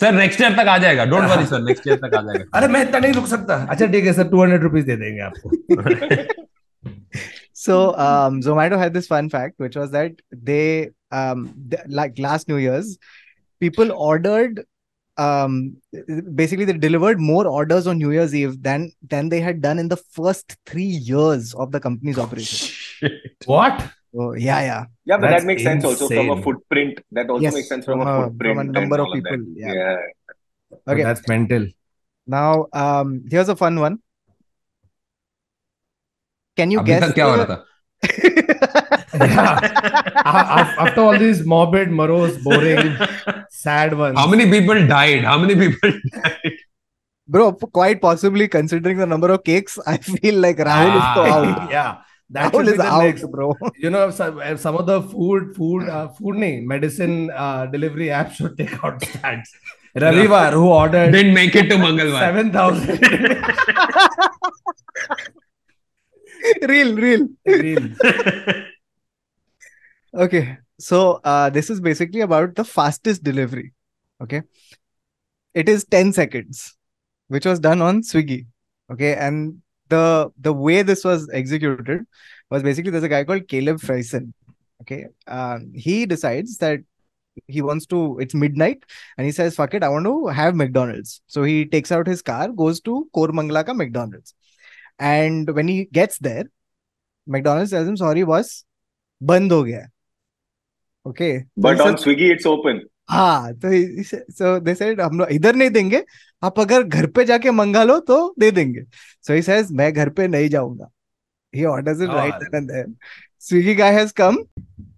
सर नेक्स्ट ईयर तक आ जाएगा। Don't worry sir next year तक आ जाएगा। अरे मैं इतना नहीं रुक सकता। अच्छा ठीक है सर टू हंड्रेड रुपीज़ दे देंगे आपको। So mm-hmm. um, Zomato had this fun fact, which was that they, um, like last New Year's, people ordered. Um, basically, they delivered more orders on New Year's Eve than than they had done in the first three years of the company's oh, operation. Shit. What? Oh yeah, yeah. Yeah, but That's that makes insane. sense also from a footprint. That also yes, makes sense from, from a footprint. From a number of people. Of yeah. yeah. Okay. That's mental. Now, um, here's a fun one. Can you अभी guess तक क्या हो the- रहा था after all these morbid morose boring sad ones how many people died how many people died Bro, quite possibly considering the number of cakes, I feel like Rahul is so out. yeah That Owl should be is the out, next. bro. You know, some, uh, some of the food, food, uh, food, nahi, medicine uh, delivery apps should take out stats. Ravivar, who ordered Didn't make it to Mangalwar. seven thousand. real, real. Real. Okay, so uh, this is basically about the fastest delivery. Okay, it is 10 seconds, which was done on Swiggy. Okay, and the the way this was executed was basically there's a guy called Caleb Friesen. Okay, um, he decides that he wants to. It's midnight, and he says, "Fuck it, I want to have McDonald's." So he takes out his car, goes to Kormangla ka McDonald's, and when he gets there McDonald sorry boss बंद हो गया okay but on Swiggy it's open हाँ तो so they said हम लोग इधर नहीं देंगे। आप अगर घर पे जाके मंगा लो तो दे देंगे. सो ही सेज मैं घर पे नहीं जाऊँगा. ही। Orders it right then and there Swiggy guy has come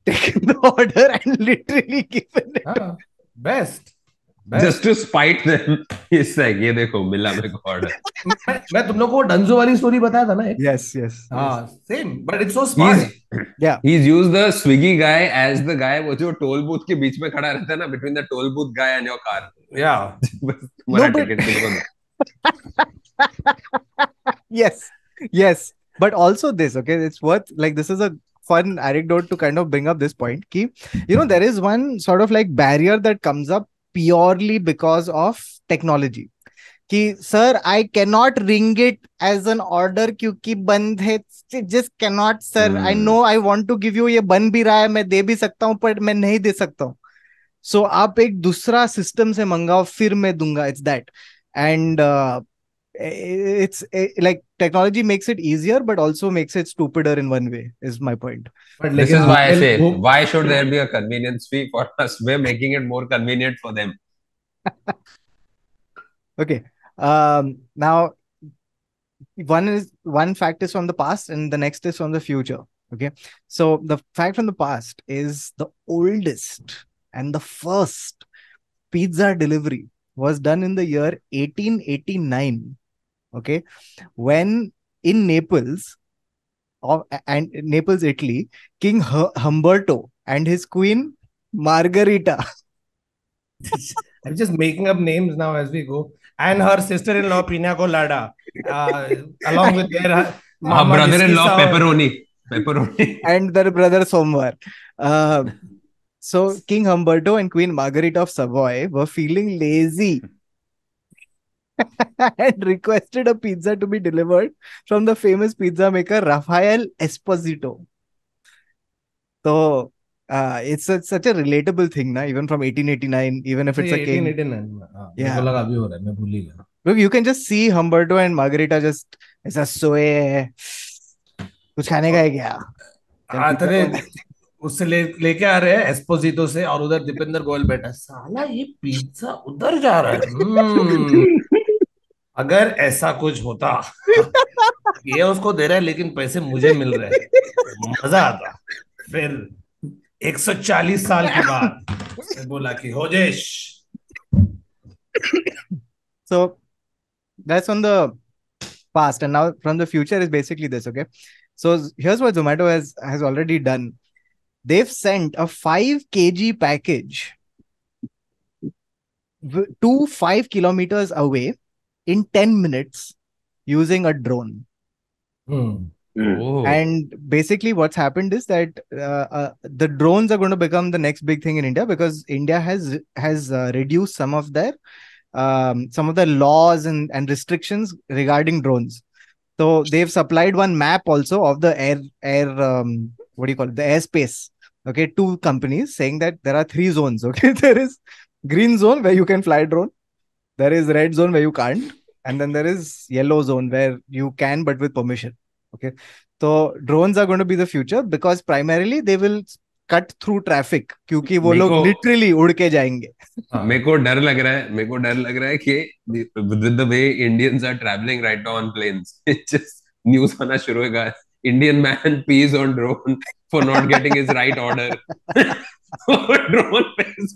taken the order and literally given it best best. Just to spite them. He's like, ये देखो मिला मेरे को order. मैं, मैं तुम लोग को डंजो वाली स्टोरी बताया था ना एक yes yes हाँ same but it's so smart He's he's used the Swiggy guy as the guy वो जो टोल बूथ के बीच में खड़ा रहता है ना between the toll booth guy and your car. या बस तुम्हारा No, but- ticket तुमको yes yes but also this okay it's worth like this is a fun anecdote to kind of bring up this point ki you know there is one sort of like barrier that comes up purely because of technology कि sir I cannot ring it as an order क्योंकि बंद है just cannot sir I. No I want to give you ये बन भी रहा है मैं दे भी सकता हूँ पर मैं नहीं दे सकता हूँ. सो आप एक दूसरा सिस्टम से मंगाओ फिर मैं दूँगा it's that and it's eh, like technology makes it easier but also makes it stupider in one way is my point but This is why I say, why should there be a convenience fee for us? We're making it more convenient for them. okay um now one is one fact is from the past and the next is from the future okay so the fact from the past is the oldest and the first pizza delivery was done in the year 1889 okay when in naples of and naples italy king Hu- humberto and his queen margarita I'm just making up names now as we go. And her sister-in-law Pina Colada, uh, along with their uh, Our brother-in-law Niski pepperoni. Pepperoni. and their brother Somvar. Uh, so King Humberto and Queen Margarita of Savoy were feeling lazy and requested a pizza to be delivered from the famous pizza maker Rafael Esposito. So uh, it's a, such a relatable thing, na? even from 1889, even if it's ये a king. 1889 हाँ, Yeah. हो है ही Look, you can just see Humberto and Margherita just ऐसा सोए हैं। कुछ खाने का है क्या हाँ उससे ले लेके आ रहे हैं एस्पोजितो से और उधर दीपेंद्र गोयल बैठा साला ये पिज्जा उधर जा रहा है हम्म, अगर ऐसा कुछ होता ये उसको दे रहा है लेकिन पैसे मुझे मिल रहे हैं मज़ा आता फिर 140 साल के बाद उसने बोला कि होजेश So that's on the past, and now from the future is basically this. Okay, so here's what Zomato has has already done. They've sent a five kg package to five kilometers away in 10 minutes using a drone. Mm. Mm. And basically, what's happened is that uh, uh, the drones are going to become the next big thing in India because India has has uh, reduced some of their um, some of the laws and, and restrictions regarding drones. So they've supplied one map also of the air air um, what do you call it the airspace. Okay, two companies saying that there are three zones. Okay, there is green zone where you can fly drone There is red zone where you can't, and then there is yellow zone where you can but with permission. Okay, so drones are going to be the future because primarily they will cut through traffic क्योंकि वो लोग literally उड़ के जाएँगे मेरे को डर लग रहा है मेरे को डर लग रहा है कि way Indians are traveling right now on planes it just news आना शुरू होगा Indian man pees on drone for not getting his right order drone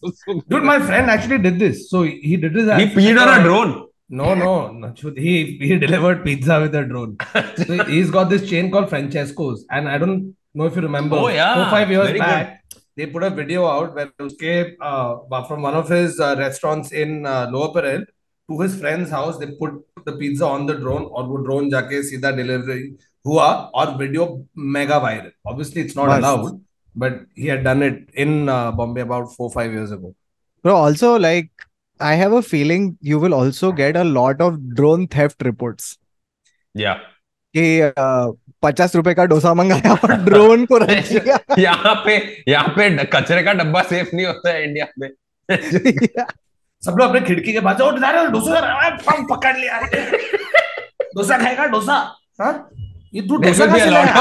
उसको- Dude, my friend actually did this. So he did this. he peed on a drone No, no, no. He he delivered pizza with a drone. So he's got this chain called Francesco's, and I don't know if you remember. Oh, yeah. four five years Very back, they put a video out where uske uh, from one of his uh, restaurants in uh, Lower Parel to his friend's house, they put the pizza on the drone, और वो drone जाके सीधा delivery हुआ और video mega viral. Obviously, it's not Must. allowed, but he had done it in uh, Bombay about four five years ago. Bro, also like I have a feeling you will also get a lot of drone theft reports. Yeah. कि पचास रुपए का डोसा मंगाया और drone को रख दिया यहाँ पे यहाँ पे कचरे का डब्बा सेफ़ नहीं होता है इंडिया में सब लोग अपने खिड़की के पास डोसा पकड़ लिया डोसा खाएगा डोसा हाँ ये तू डोसा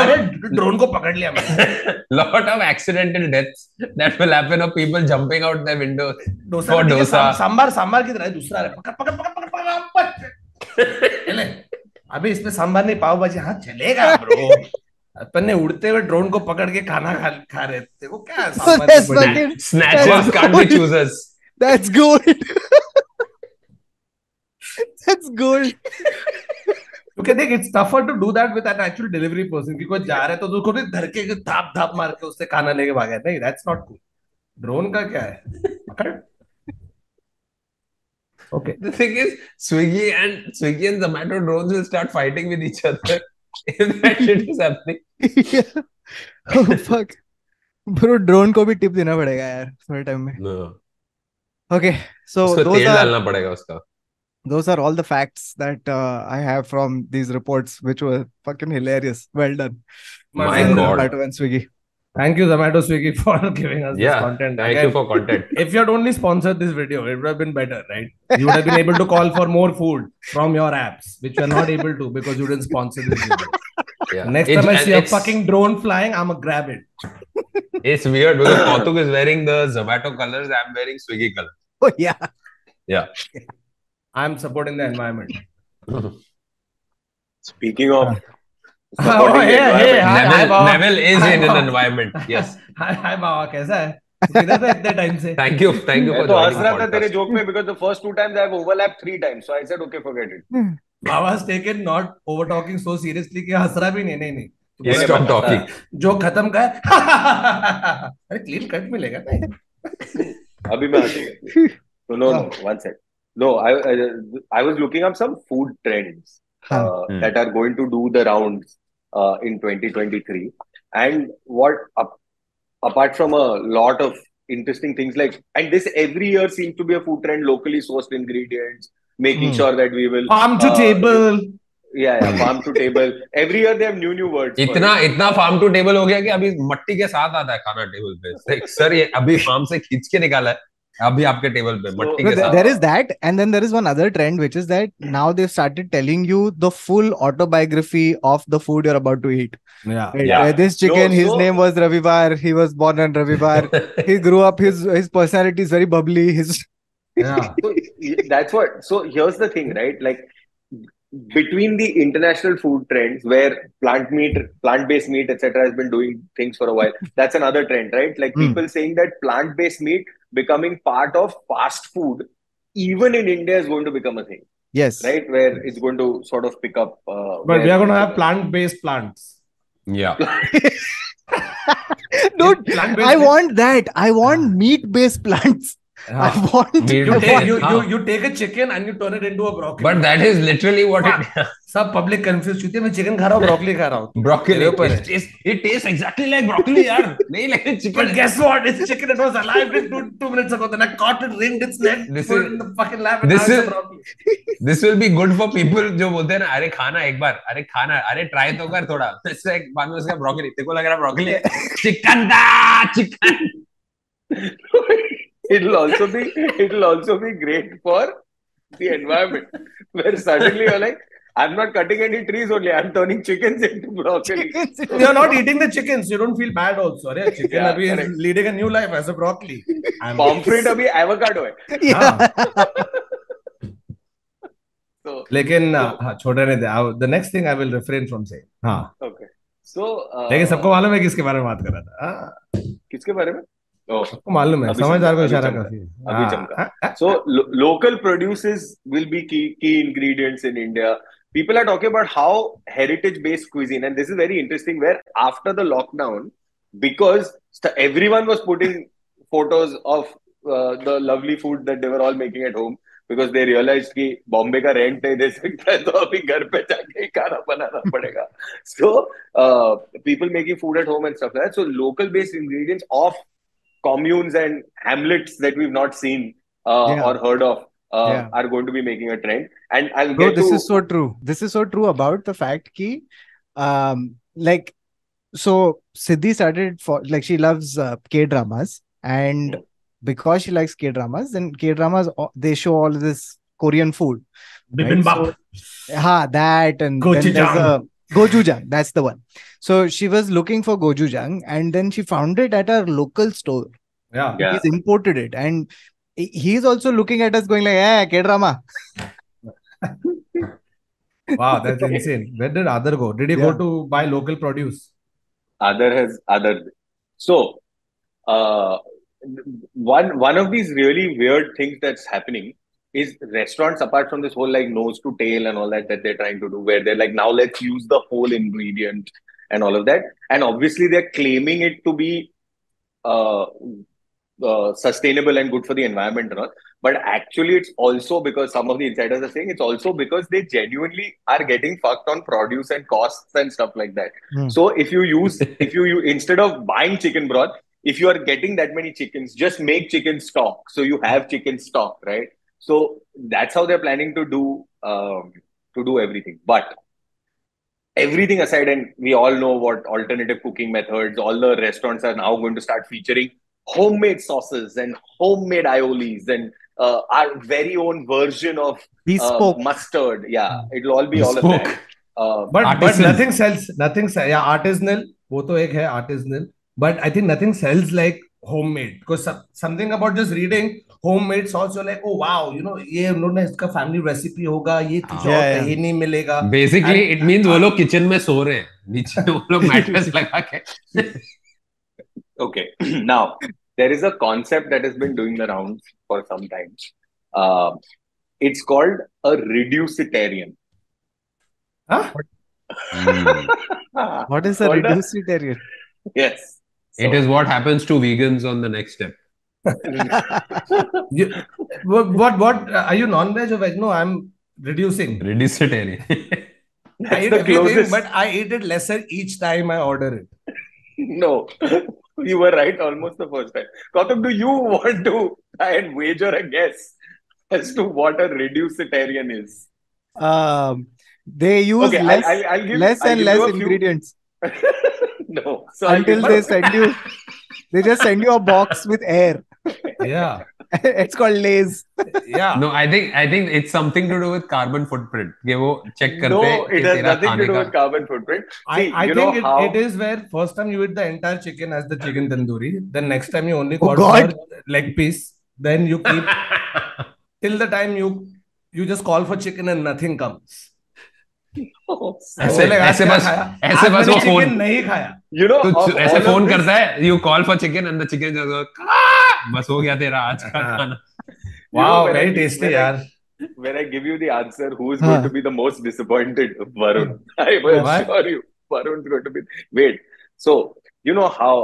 अरे ड्रोन को पकड़ लिया मैंने। Lot of accidental deaths that will happen of people jumping out their windows dosa का ठीक डोसा। साम- सांबार सांबार की तरह दूसरा है। पकड़ पकड़ पकड़ पकड़ पकड़ पकड़ ले अबे इसमें सांबार नहीं पाव भाजी हाँ चलेगा ब्रो अपन ने उड़ते हुए ड्रोन को पकड़ के खाना खा खा रहे थे। वो क्या सांबार That's की बड़ी- fucking- snatchers can't be choosers. क्योंकि देख it's tougher to do that with an actual delivery person कि कोई जा रहा है तो उसको धर के धाप धाप मार के उससे खाना लेके भागा नहीं दैट्स नॉट कूल ड्रोन का क्या है पकड़ okay the thing is swiggy and swiggy and zomato drones will start fighting with each other if that shit is happening yeah. Oh fuck. Bro, drone को भी टिप देना पड़ेगा यार थोड़े टाइम में no. Okay, so उसको those तेल are डालना पड़ेगा उसका those are all the facts that uh, I have from these reports, which were fucking hilarious. Well done. My Thank you, God. Zomato and Swiggy. Thank you, Zomato Swiggy, for giving us yeah this content. thank Again, you for content if you had only sponsored this video, it would have been better, right? You would have been able to call for more food from your apps, which you're not able to because you didn't sponsor this video. yeah Next It's- time I see a fucking drone flying, I'm gonna grab it. it's weird because Kautuk is wearing the zomato colors I'm wearing swiggy colors Oh yeah. yeah. I'm supporting the environment. Speaking of Oh, supporting the hey, hey, environment, hi, Neville. Neville is Hi, in an environment yes Hi, hi, बाबा कैसा है तू था इतने time से thank you thank you for तो हंस joining रहा the था तेरे जोक में because the first two times I've overlapped three times, so I said okay, forget it. Baba has taken not over talking so seriously कि हंस रहा भी नहीं नहीं नहीं Yes, stop talking. जो खत्म का अरे क्लीन कट मिलेगा नहीं अभी मैं हंसेगा So no, no, one sec. No, I, I I was looking up some food trends uh, Hmm. that are going to do the rounds uh, in 2023, and what up, apart from a lot of interesting things like, and this every year seems to be a food trend, locally sourced ingredients, making Hmm. sure that we will farm to uh, table Yeah, yeah, farm to table. Every year they have new new words. for इतना it. इतना farm to table हो गया कि अभी मट्टी के साथ आता है खाना टेबल पे Like, सर ये अभी फार्म से खींच के निकाला है there is that and then there is one other trend which is that now they've started telling you the full autobiography of the food you're about to eat. Yeah, this chicken his name was Ravi ravivar he was born on ravivar. He grew up his his personality is very bubbly his yeah. That's what so here's the thing right? Like between the international food trends where plant meat plant based meat etc has been doing things for a while that's another trend right? Like hmm. people saying that plant based meat becoming part of fast food, even in India, is going to become a thing, yes, right? Where it's going to sort of pick up. Uh, but we are going to have plant based plants yeah Dude, I want that. I want meat-based plants. I want. You take you, हाँ. you you take a chicken and you turn it into a broccoli but that is literally what it सब public confuse होती है मैं chicken खा रहा हूँ broccoli खा रहा हूँ broccoli तेरे ऊपर है। it tastes, it tastes exactly like broccoli यार नहीं like But chicken guess what? It's chicken that was alive till two, two minutes ago. Then I caught it, wringed its neck, This put is- it in the fucking lab, and this is- broccoli. this will be good for people जो बोलते हैं ना अरे खाना एक बार अरे खाना अरे ट्राई तो कर थोड़ा इससे एक बाद में उसका ब्रोकली तेरे को लग रहा ब्रोकली चिकन दा chicken it'll also be it'll also be great for the environment where suddenly you're like i'm not cutting any trees only i'm turning chickens into broccoli Chickens. You're not eating the chickens. You don't feel bad also. अरे chicken Yeah, अभी is leading a new life as a broccoli. I'm- pomfret अभी avocado है Yeah. so लेकिन uh, हाँ छोड़ने नहीं दे the next thing I will refrain from से हाँ okay so uh, लेकिन सबको मालूम है किसके बारे में बात कर रहा था हाँ, किसके बारे में Oh, मालूम है समझदार को इशारा काफ़ी अभी हाँ, चमका। हाँ, हाँ, lo- local produces will be key key ingredients in India. People are talking about how heritage-based cuisine, and this is very interesting. Where after the lockdown, because everyone was putting photos of uh, the lovely food that they were all making at home, because they realized कि बॉम्बे का rent नहीं दे सकता है तो अभी घर पे जाके ही खाना बनाना पड़ेगा. Uh, people making food at home and stuff like that. So local-based ingredients of communes and hamlets that we've not seen uh, Yeah. or heard of uh, Yeah. are going to be making a trend. And I'll Bro, get this to is so true. This is so true about the fact ki, um, like, so Siddhi started for like she loves uh, K dramas, and because she likes K dramas, then K dramas they show all this Korean food. bibimbap Ha, that and then there's Gochujang. A gochujang. That's the one. So she was looking for gochujang, and then she found it at our local store. yeah Yeah. He's imported it, and he's also looking at us, going like, "Eh, K drama." wow that's insane where did Adar go did he Yeah. go to buy local produce other has other. So uh, one one of these really weird things that's happening is restaurants apart from this whole like nose to tail and all that that they're trying to do where they're like now let's use the whole ingredient and all of that and obviously they're claiming it to be uh, uh, sustainable and good for the environment and all. But actually, it's also because some of the insiders are saying it's also because they genuinely are getting fucked on produce and costs and stuff like that. Hmm. So if you use, if you, you instead of buying chicken broth, if you are getting that many chickens, just make chicken stock. So you have chicken stock, right? So that's how they're planning to do um, to do everything. But everything aside, and we all know what alternative cooking methods, all the restaurants are now going to start featuring homemade sauces and homemade aiolis and uh, our very own version of uh, Bespoke. mustard. Yeah, it'll all be all of that. Bespoke. Uh, but but Artisan. nothing sells nothing sell, yeah artisanal वो तो एक है artisanal but I think nothing sells like homemade because something about just reading homemade sauce you like oh wow you know ये उन्होंने इसका family recipe होगा ये कुछ और कहीं नहीं मिलेगा. बेसिकली इट मींस वो लोग किचन में सो रहे हैं नीचे वो लोग मैट्रेस लगा के। Okay now there is a concept that has been doing the rounds for some time it's called a reducetarian हाँ what is a reducetarian yes It is what happens to vegans on the next step. You, what what what are you non-veg or veg no I'm reducing Reducitarian. I That's eat the everything closest. but I eat it lesser each time I order it No, you were right almost the first time. Kautam, do you want to try and wager a guess as to what a reducitarian is? Um, they use Okay, less, I'll, I'll, I'll give, less I'll and give less you a few- ingredients no, so I'll until give they you- send you. They just send you a box with air. yeah it's called Lay's. yeah no, I think I think it's something to do with carbon footprint. कि वो check करते No, हैं it कि has तेरा nothing to खाने do का with carbon footprint. I, See, I you think know it, how it is where first time you eat the entire chicken as the chicken tandoori, then next time you only Oh, call God. for leg piece, then you keep till the time you you just call for chicken and nothing comes. ऐसे ऐसे बस ऐसे बस वो phone नहीं खाया you know तो ऐसे फ़ोन करता है you call for chicken and the chicken बस हो गया तेरा आज का हाँ. खाना tasty when I- यार. when I give you the answer, who is Huh. going to be the most disappointed? Varun. I will assure you, Varun's going to be. Wait. So, you know how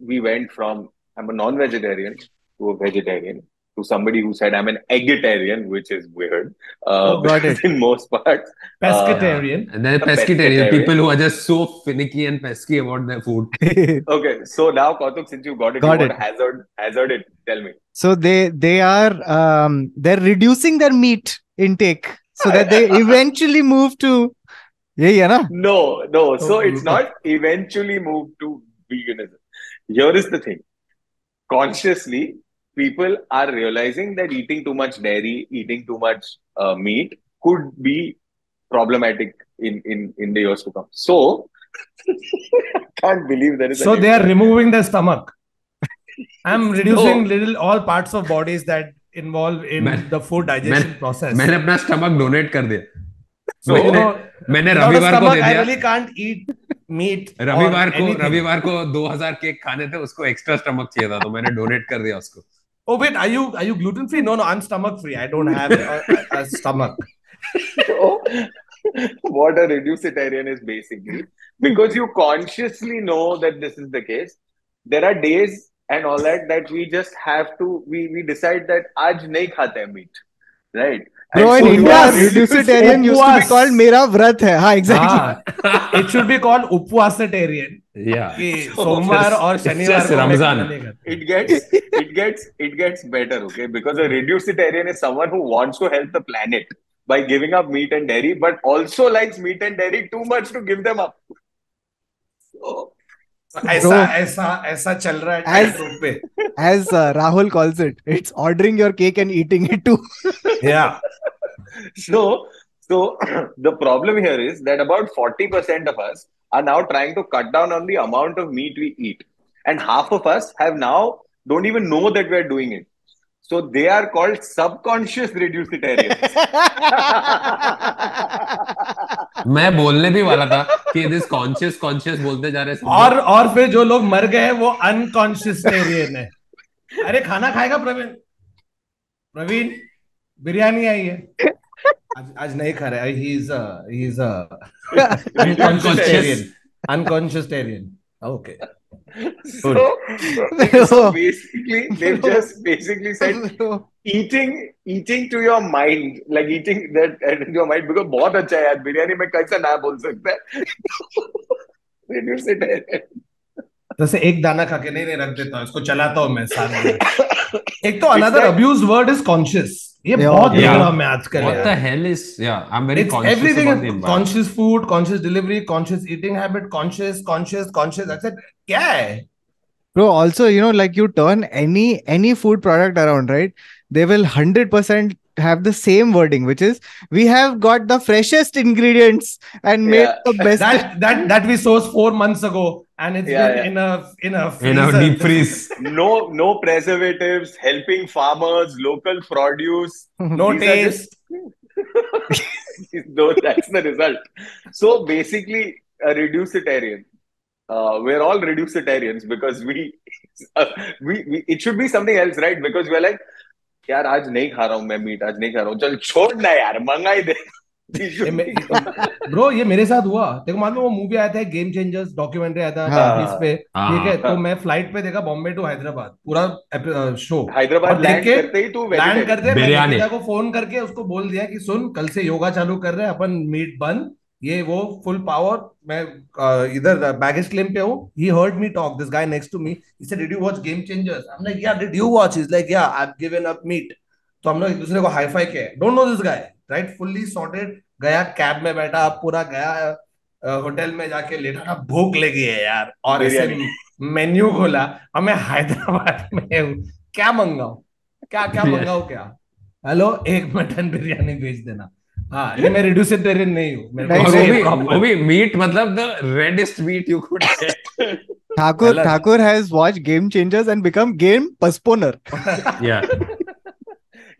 we went from I'm a non-vegetarian to a vegetarian to somebody who said I'm an eggitarian, which is weird. Uh, Oh, got because in most parts. Pescatarian. and then A pescatarian pescatarian. people who are just so finicky and pesky about their food Okay, so now Kautuk, since you got it, Got you it. hazard, hazard it. Tell me. so they they are um they're reducing their meat intake so that they eventually move to yeah yeah na? No, no. So Oh, it's not eventually move to veganism. Here is the thing. Consciously, people are realizing that eating too much dairy, eating too much uh, meat could be problematic in, in, in the years to come. So, I can't believe there is So a they are removing the stomach. I'm reducing No. little all parts of bodies that involve in Man- the food digestion man- process. मैंने अपना stomach donate कर दिया so you मैंने know, मैंने without a रविवार को stomach, they I दिया really can't eat meat or रविवार को anything. रविवार को 2000 केक खाने थे उसको एक्स्ट्रा स्टमक चाहिए था तो मैंने डोनेट कर दिया उसको oh wait are you are you gluten free no no i'm stomach free i don't have a, a, a stomach. So, oh, what a reducitarian is basically. Because you consciously know that this is the case. There are days and all that that we just have to we we decide that aaj nahi khate meat right? And Bro, so in India, reducitarian used to be called Mera Vrat hai. Ha, exactly. It should be called Upvasitarian. Planet by giving up meat and dairy but also likes meat and dairy too much to give them up Rahul calls it it's ordering your cake and eating it too so so the problem here is that about forty percent of us are now trying to cut down on the amount of meat we eat and half of us have now don't even know that we're doing it so they are called subconscious reducitarians मैं बोलने भी वाला था कि this conscious conscious बोलते जा रहे हैं और और फिर जो लोग मर गए हैं वो अनकॉन्शियसटेरियन है अरे खाना खाएगा प्रवीण प्रवीण बिरयानी आई है आज आज नहीं खा रहा he is he is unconsciousterian unconsciousterian okay so, so basically they've just basically said eating eating to your mind like eating that to your mind because बहुत अच्छा है यार बिरयानी में कैसा ना बोल सकता है। जैसे एक दाना खा के नहीं नहीं रख देता हूँ इसको चलाता हूँ मैं सारा दिन। एक तो another abuse word is conscious ये Yeah. बहुत Yeah. दिख रहा मैं आजकल व्हाट द यार। Hell is yeah I am very It's conscious everything about the is environment conscious food, conscious delivery, conscious eating habit, conscious, conscious, conscious. I said, क्या है? Bro, also, you know, like you turn any any food product around, right? They will 100% have the same wording, which is we have got the freshest ingredients and made Yeah. the best. That that that we sourced four months ago, and it's Yeah, been yeah. in a in a in a freezer. Deep freeze no no preservatives helping farmers local produce no These are taste. no, that's the result. So basically, a reducitarian. Uh, we're all reducitarians because we, uh, we, we, it should be something else, right? Because we're like, यार आज नहीं खा रहा हूँ मैं meet आज नहीं खा रहा हूँ चल छोड़ ना यार मंगा ही दे ब्रो ये मेरे साथ हुआ। देखो मालूम वो मूवी आया था गेम चेंजर्स डॉक्यूमेंट्री आया था हाँ। पे। ठीक है तो हाँ। मैं फ़्लाइट पे देखा बॉम्बे टू हैदराबाद पूरा शो हैदराबाद लैंड करते ही तू लैंड करते मैंने को फ़ोन करके उसको बोल दिया कि सुन कल से योगा चालू कर रहे हैं अपन मीट बंद। ये वो फुल पावर मैं इधर बैगेज क्लेम पे हूँ। He heard me talk this guy next to me he said did you watch game changers I am like yeah did you watch is like yeah I have given up meat तो हम लोग एक दूसरे को high five किए। Don't know this guy right fully sorted गया cab में बैठा अब पूरा गया होटल में जाके लेटा ना भूख लगी है यार। और ऐसे मेन्यू खोला और मैं हैदराबाद में हूँ। क्या मंगाऊं? क्या क्या। मंगाऊं क्या? हेलो एक मटन बिरयानी भेज देना। हाँ ये मैं रिड्यूसिटेरियन नहीं हूँ। वो भी वो भी मीट मतलब the reddest meat you could Hello. Thakur has watched Game Changers and become game postponer. या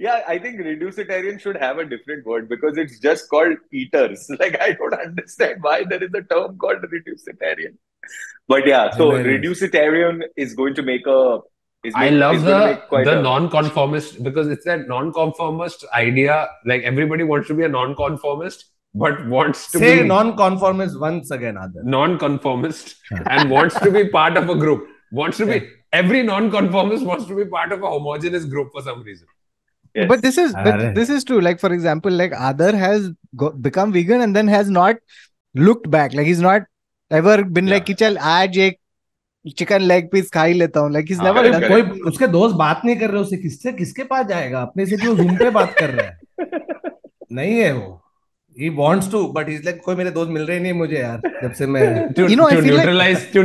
Yeah, I think reducitarian should have a different word because it's just called eaters. Like I don't understand why there is a term called reducitarian. But yeah, so Hilarious. reducitarian is going to make a. Is I love is going to make the quite the a- non-conformist because it's that non-conformist idea. Like everybody wants to be a non-conformist, but wants to say be non-conformist once again Adar. non-conformist and wants to be part of a group. Wants to be every non-conformist wants to be part of a homogeneous group for some reason. Yes. But this is but this is true. Like for example, like Adar has go, become vegan and then has not looked back. Like he's not ever been yeah. like "Chal, aaj ek chicken leg piece खा ही लेता हूँ. Like he's हाँ, never done. कोई उसके दोस्त बात नहीं कर रहे उसे किससे किसके पास जाएगा अपने से क्यों जूम पे बात कर रहा है नहीं है वो he wants to but he like कोई मेरे दोस्त मिल रहे नहीं मुझे यार जब से to neutralise to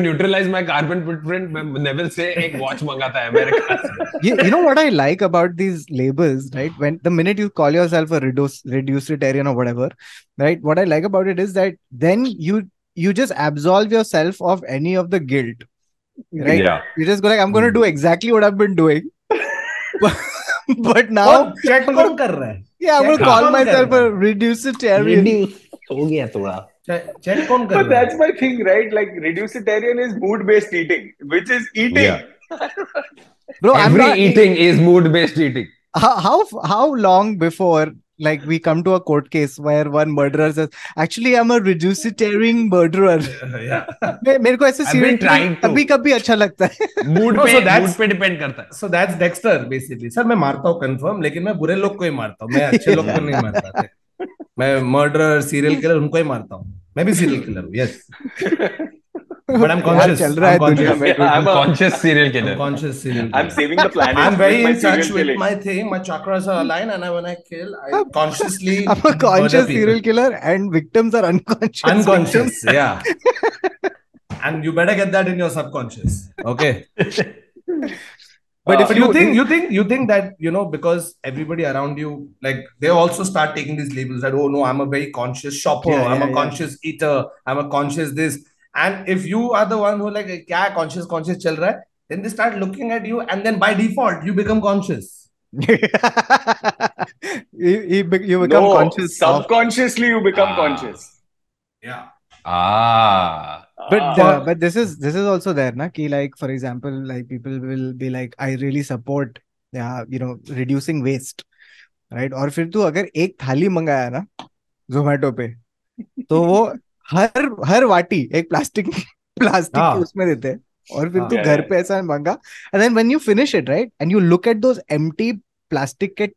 what I like about these right you call yourself a right what I like about it is then you you just absolve yourself of of the guilt right? Yeah. you just go like i'm but, but now check कौन कर रहा है yeah, I'm gonna call myself a reducitarian. हो गया थोड़ा. Check कौन कर But रहा है that's my thing, right? Like reducitarian is mood-based eating, which is eating. Yeah. Bro, I'm not eating is mood-based eating. how, how how long before like we come to a court case where one murderer says actually i'm a reducitarian murderer. Yeah मेरे को ऐसे I've been seriously trying to. कभी कभी अच्छा लगता है। Mood पे mood पे डिपेंड करता है। So that's Dexter basically sir मैं मारता हूँ कंफर्म लेकिन मैं बुरे लोग को ही मारता हूँ। मैं अच्छे लोग को नहीं मारता मैं मर्डर सीरियल किलर उनको ही मारता हूँ। मैं भी सीरियल किलर हूँ yes but I'm conscious. I'm conscious. Yeah, I'm, a, conscious serial killer. I'm conscious serial killer. I'm saving the planet. I'm very in touch with my thing. My chakras are aligned, and I, when I kill, I consciously. I'm a conscious serial killer, and victims are unconscious. Unconscious, victims. yeah. and you better get that in your subconscious. Okay. But uh, if you, you think you think you think that you know because everybody around you like they also start taking these labels that oh no I'm a very conscious shopper yeah, yeah, I'm a yeah. conscious eater I'm a conscious this and if you are the one who like क्या conscious conscious चल रहा है then they start looking at you and then by default you become conscious you, you, you become no, conscious of you become Ah. conscious. yeah ah but Ah. uh, but this is this is also there na ki like for example like people will be like i really support yeah you know reducing waste right और फिर तू अगर एक थाली मंगाया ना जोमेटो पे तो वो हर हर वाटी एक प्लास्टिक प्लास्टिक हाँ. उसमें देते हैं। और फिर हाँ, तू घर पे ऐसा मांगा। And then when you finish it right and you look at those empty plastic के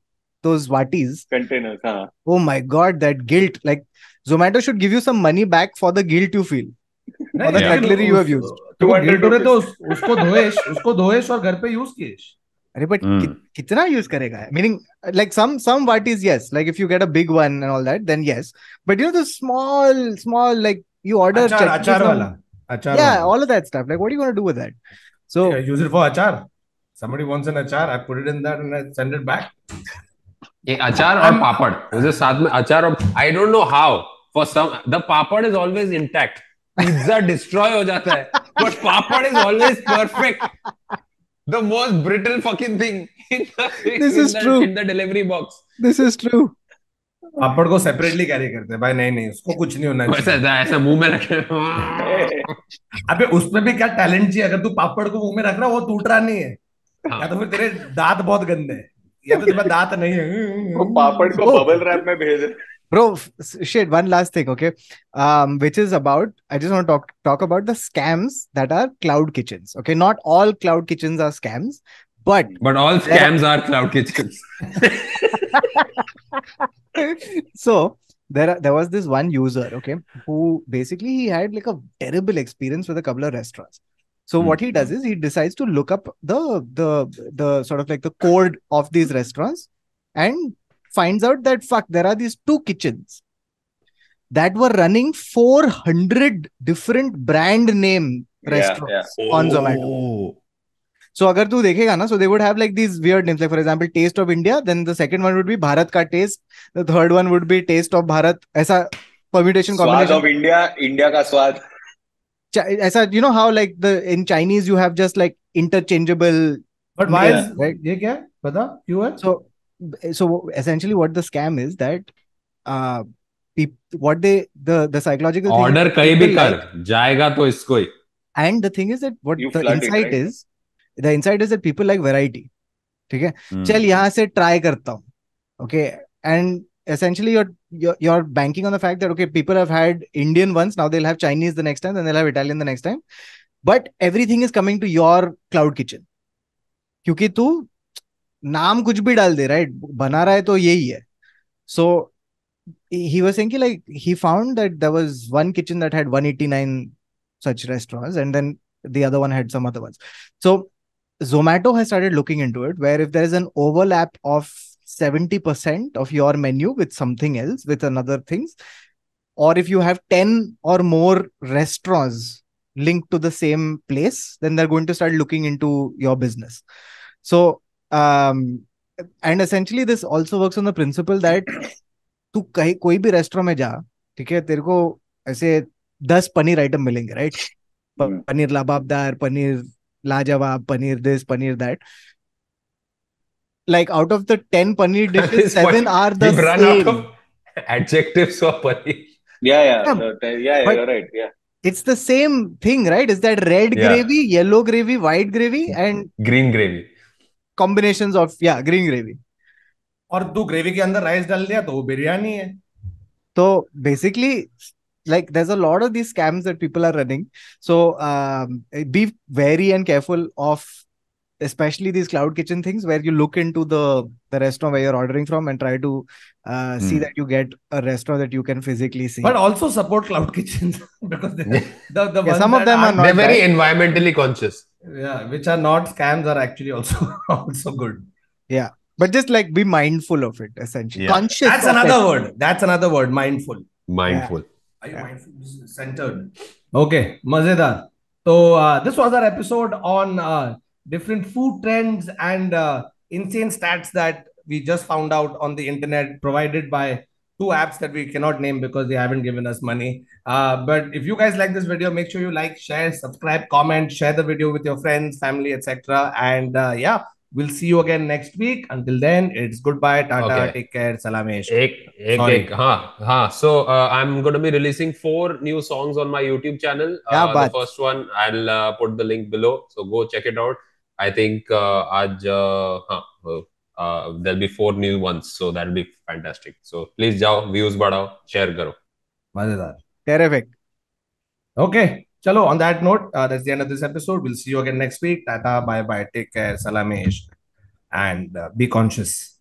दोस वाटीज कंटेनर्स हाँ। ओ my god that guilt like Zomato should give you some money back for the guilt you feel. for the cutlery you have used. 200 रुपए तो उसको धोएश उसको धोएश और घर पे यूज़ कीश अरे बट Hmm. कितना यूज़ करेगा? Meaning like some some वाटीज yes like if you get a big one and all that then yes but you know the small small like you order achar अचार वाला अचार yeah वाला. all of that stuff. Like what are you going to do with that? So Yeah, use it for achar. Somebody wants an achar, I put it in that and I send it back. ये अचार और पापड़ मुझे साथ में अचार और I don't know how for some the papad is always intact pizza destroy हो जाता है but papad is always perfect the most brittle fucking thing in This in is the, true. In the delivery box this is true. Papad को separately carry करते हैं। भाई नहीं नहीं उसको कुछ नहीं होना चाहिए। ऐसा मुँह में रखे। अबे उसमें भी क्या टैलेंट चाहिए? अगर तू पापड़ को मुँह में रख रहा वो टूट रहा नहीं है। हाँ। या तो फिर तेरे दांत बहुत गंदे हैं या तो तेरे दांत नहीं है। वो पापड़ को. बबल रैप में भेज bro shit one last thing okay? Um which is about i just want to talk talk about the scams that are cloud kitchens okay? Not all cloud kitchens are scams but but all scams are, are cloud kitchens. So there there was this one user okay who basically he had like a terrible experience with a couple of restaurants. So hmm. what he does is he decides to look up the the the sort of like the code of these restaurants and finds out that fuck there are these two kitchens that were running 400 different brand name Yeah, restaurants on zomato Oh. so अगर तू देखेगा ना so they would have like these weird names like for example taste of India then the second one would be Bharat ka taste the third one would be taste of Bharat ऐसा permutation स्वाद combination of India India का स्वाद Ch- ऐसा you know how like the in Chinese you have just like interchangeable but why Yeah, right. ये क्या है पता क्यों है so so essentially what the scam is that uh peop- what they the the psychological thing is order कहीं भी people कर like- जाएगा तो इसको ही and the thing is that what You the flood it, insight right? is the insight is that people like variety ठीक है Hmm. चल यहाँ से ट्राई करता हूँ okay and essentially you're, you're you're banking on the fact that okay people have had indian once now they'll have chinese the next time then they'll have italian the next time but everything is coming to your cloud kitchen क्योंकि तू नाम कुछ भी डाल दे right बना रहा है तो यही है so he was saying कि like he found that there was one kitchen that had 189 such restaurants and then the other one had some other ones so Zomato has started looking into it, where if there is an overlap of 70% of your menu with something else, with another things, or if you have 10 or more restaurants linked to the same place, then they're going to start looking into your business. So, um, and essentially this also works on the principle that तू कहीं कोई भी restaurant में जा ठीक है तेरे को ऐसे दस पनीर आइटम मिलेंगे right paneer lababdar paneer lajawab paneer this paneer that like out of the ten paneer dishes seven are the adjectives of paneer yeah yeah yeah yeah right yeah it's the same thing right is that red gravy yellow gravy white gravy and green gravy combinations of yeah, green gravy. और तू gravy के अंदर rice डाल दिया तो वो बिरयानी है So basically, like there's a lot of these scams that people are running. So um, be very and careful of especially these cloud kitchen things where you look into the the restaurant where you're ordering from and try to uh, see Hmm. that you get a restaurant that you can physically see. but also support cloud kitchens because they, the the Yeah, ones some of that them are aren't- not They're very bad. environmentally conscious. yeah which are not scams are actually also also good Yeah, but just like be mindful of it essentially. Yeah. Conscious. that's another it. word that's another word mindful Mindful. Are you Yeah. mindful? Centered. Okay, Mazedar. So uh, this was our episode on uh, different food trends and uh, insane stats that we just found out on the internet, provided by two apps that we cannot name because they haven't given us money. Uh, but if you guys like this video, make sure you like, share, subscribe, comment, share the video with your friends, family, etc. And uh, yeah, we'll see you again next week. Until then, it's goodbye, Tata, okay. take care, salamesh. Ek, ek, Sorry. ek. Ha, ha. So uh, I'm going to be releasing four new songs on my YouTube channel. Yeah, uh, but... The first one, I'll uh, put the link below. So go check it out. I think uh, uh, huh, uh, there'll be four new ones so that'll be fantastic. So please jao views badao share karo. Mazedar terrific. Okay chalo on that note uh, that's the end of this episode. We'll see you again next week. Tata bye bye take care. Salamesh. And uh, be conscious.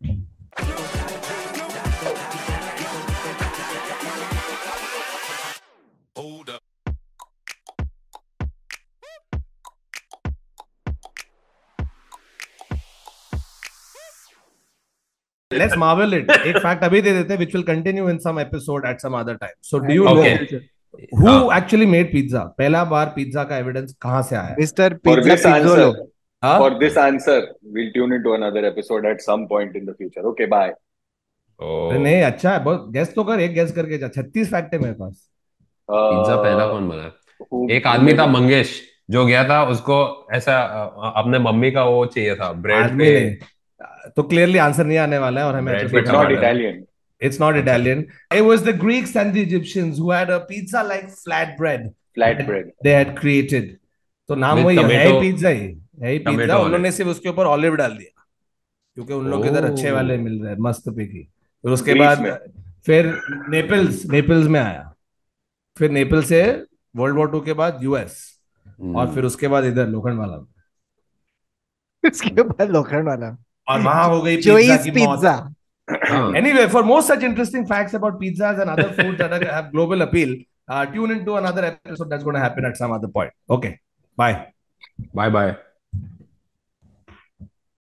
Let's marvel it. एक fact अभी दे देते हैं, which will continue in some episode at some other time. So do you okay. know Okay. who हाँ. actually made pizza? पहला बार pizza का evidence कहाँ से आया? Mr. For Pizza this Pizzolo. answer, हाँ? for this answer, we'll tune into another episode at some point in the future. Okay, bye. Oh, नहीं अच्छा है बहुत गेस तो कर एक गेस करके जा 36 फैक्ट है मेरे पास पिज्जा Uh, पहला कौन बना? एक आदमी था मंगेश जो गया था उसको ऐसा अपने मम्मी का वो चाहिए था ब्रेड पे तो क्लियरली आंसर नहीं आने वाला है और हमें Bread अच्छे पे से It's not पता है। Italian. It's not Italian. It was the Greeks and the Egyptians who had a pizza like flatbread Flatbread. they had created. तो नाम वही है है ही पिज्जा ही है पिज्जा उन्होंने सिर्फ़ उसके ऊपर ऑलिव डाल दिया क्योंकि उन लोग के इधर Oh. अच्छे वाले मिल रहे हैं मस्त पिकी फिर उसके बाद फिर नेपल्स नेपल्स में आया फिर नेपल से वर्ल्ड वॉर टू के बाद यूएस Hmm. और फिर उसके बाद इधर लोखंड वाला उसके बाद लोखंड वाला और वहाँ हो गई पिज्जा चोइस की मौत पिज्जा हाँ. Anyway, for more such interesting facts about pizzas and other foods that are, have global appeal, uh, tune into another episode that's going to happen at some other point. Okay, bye. Bye bye.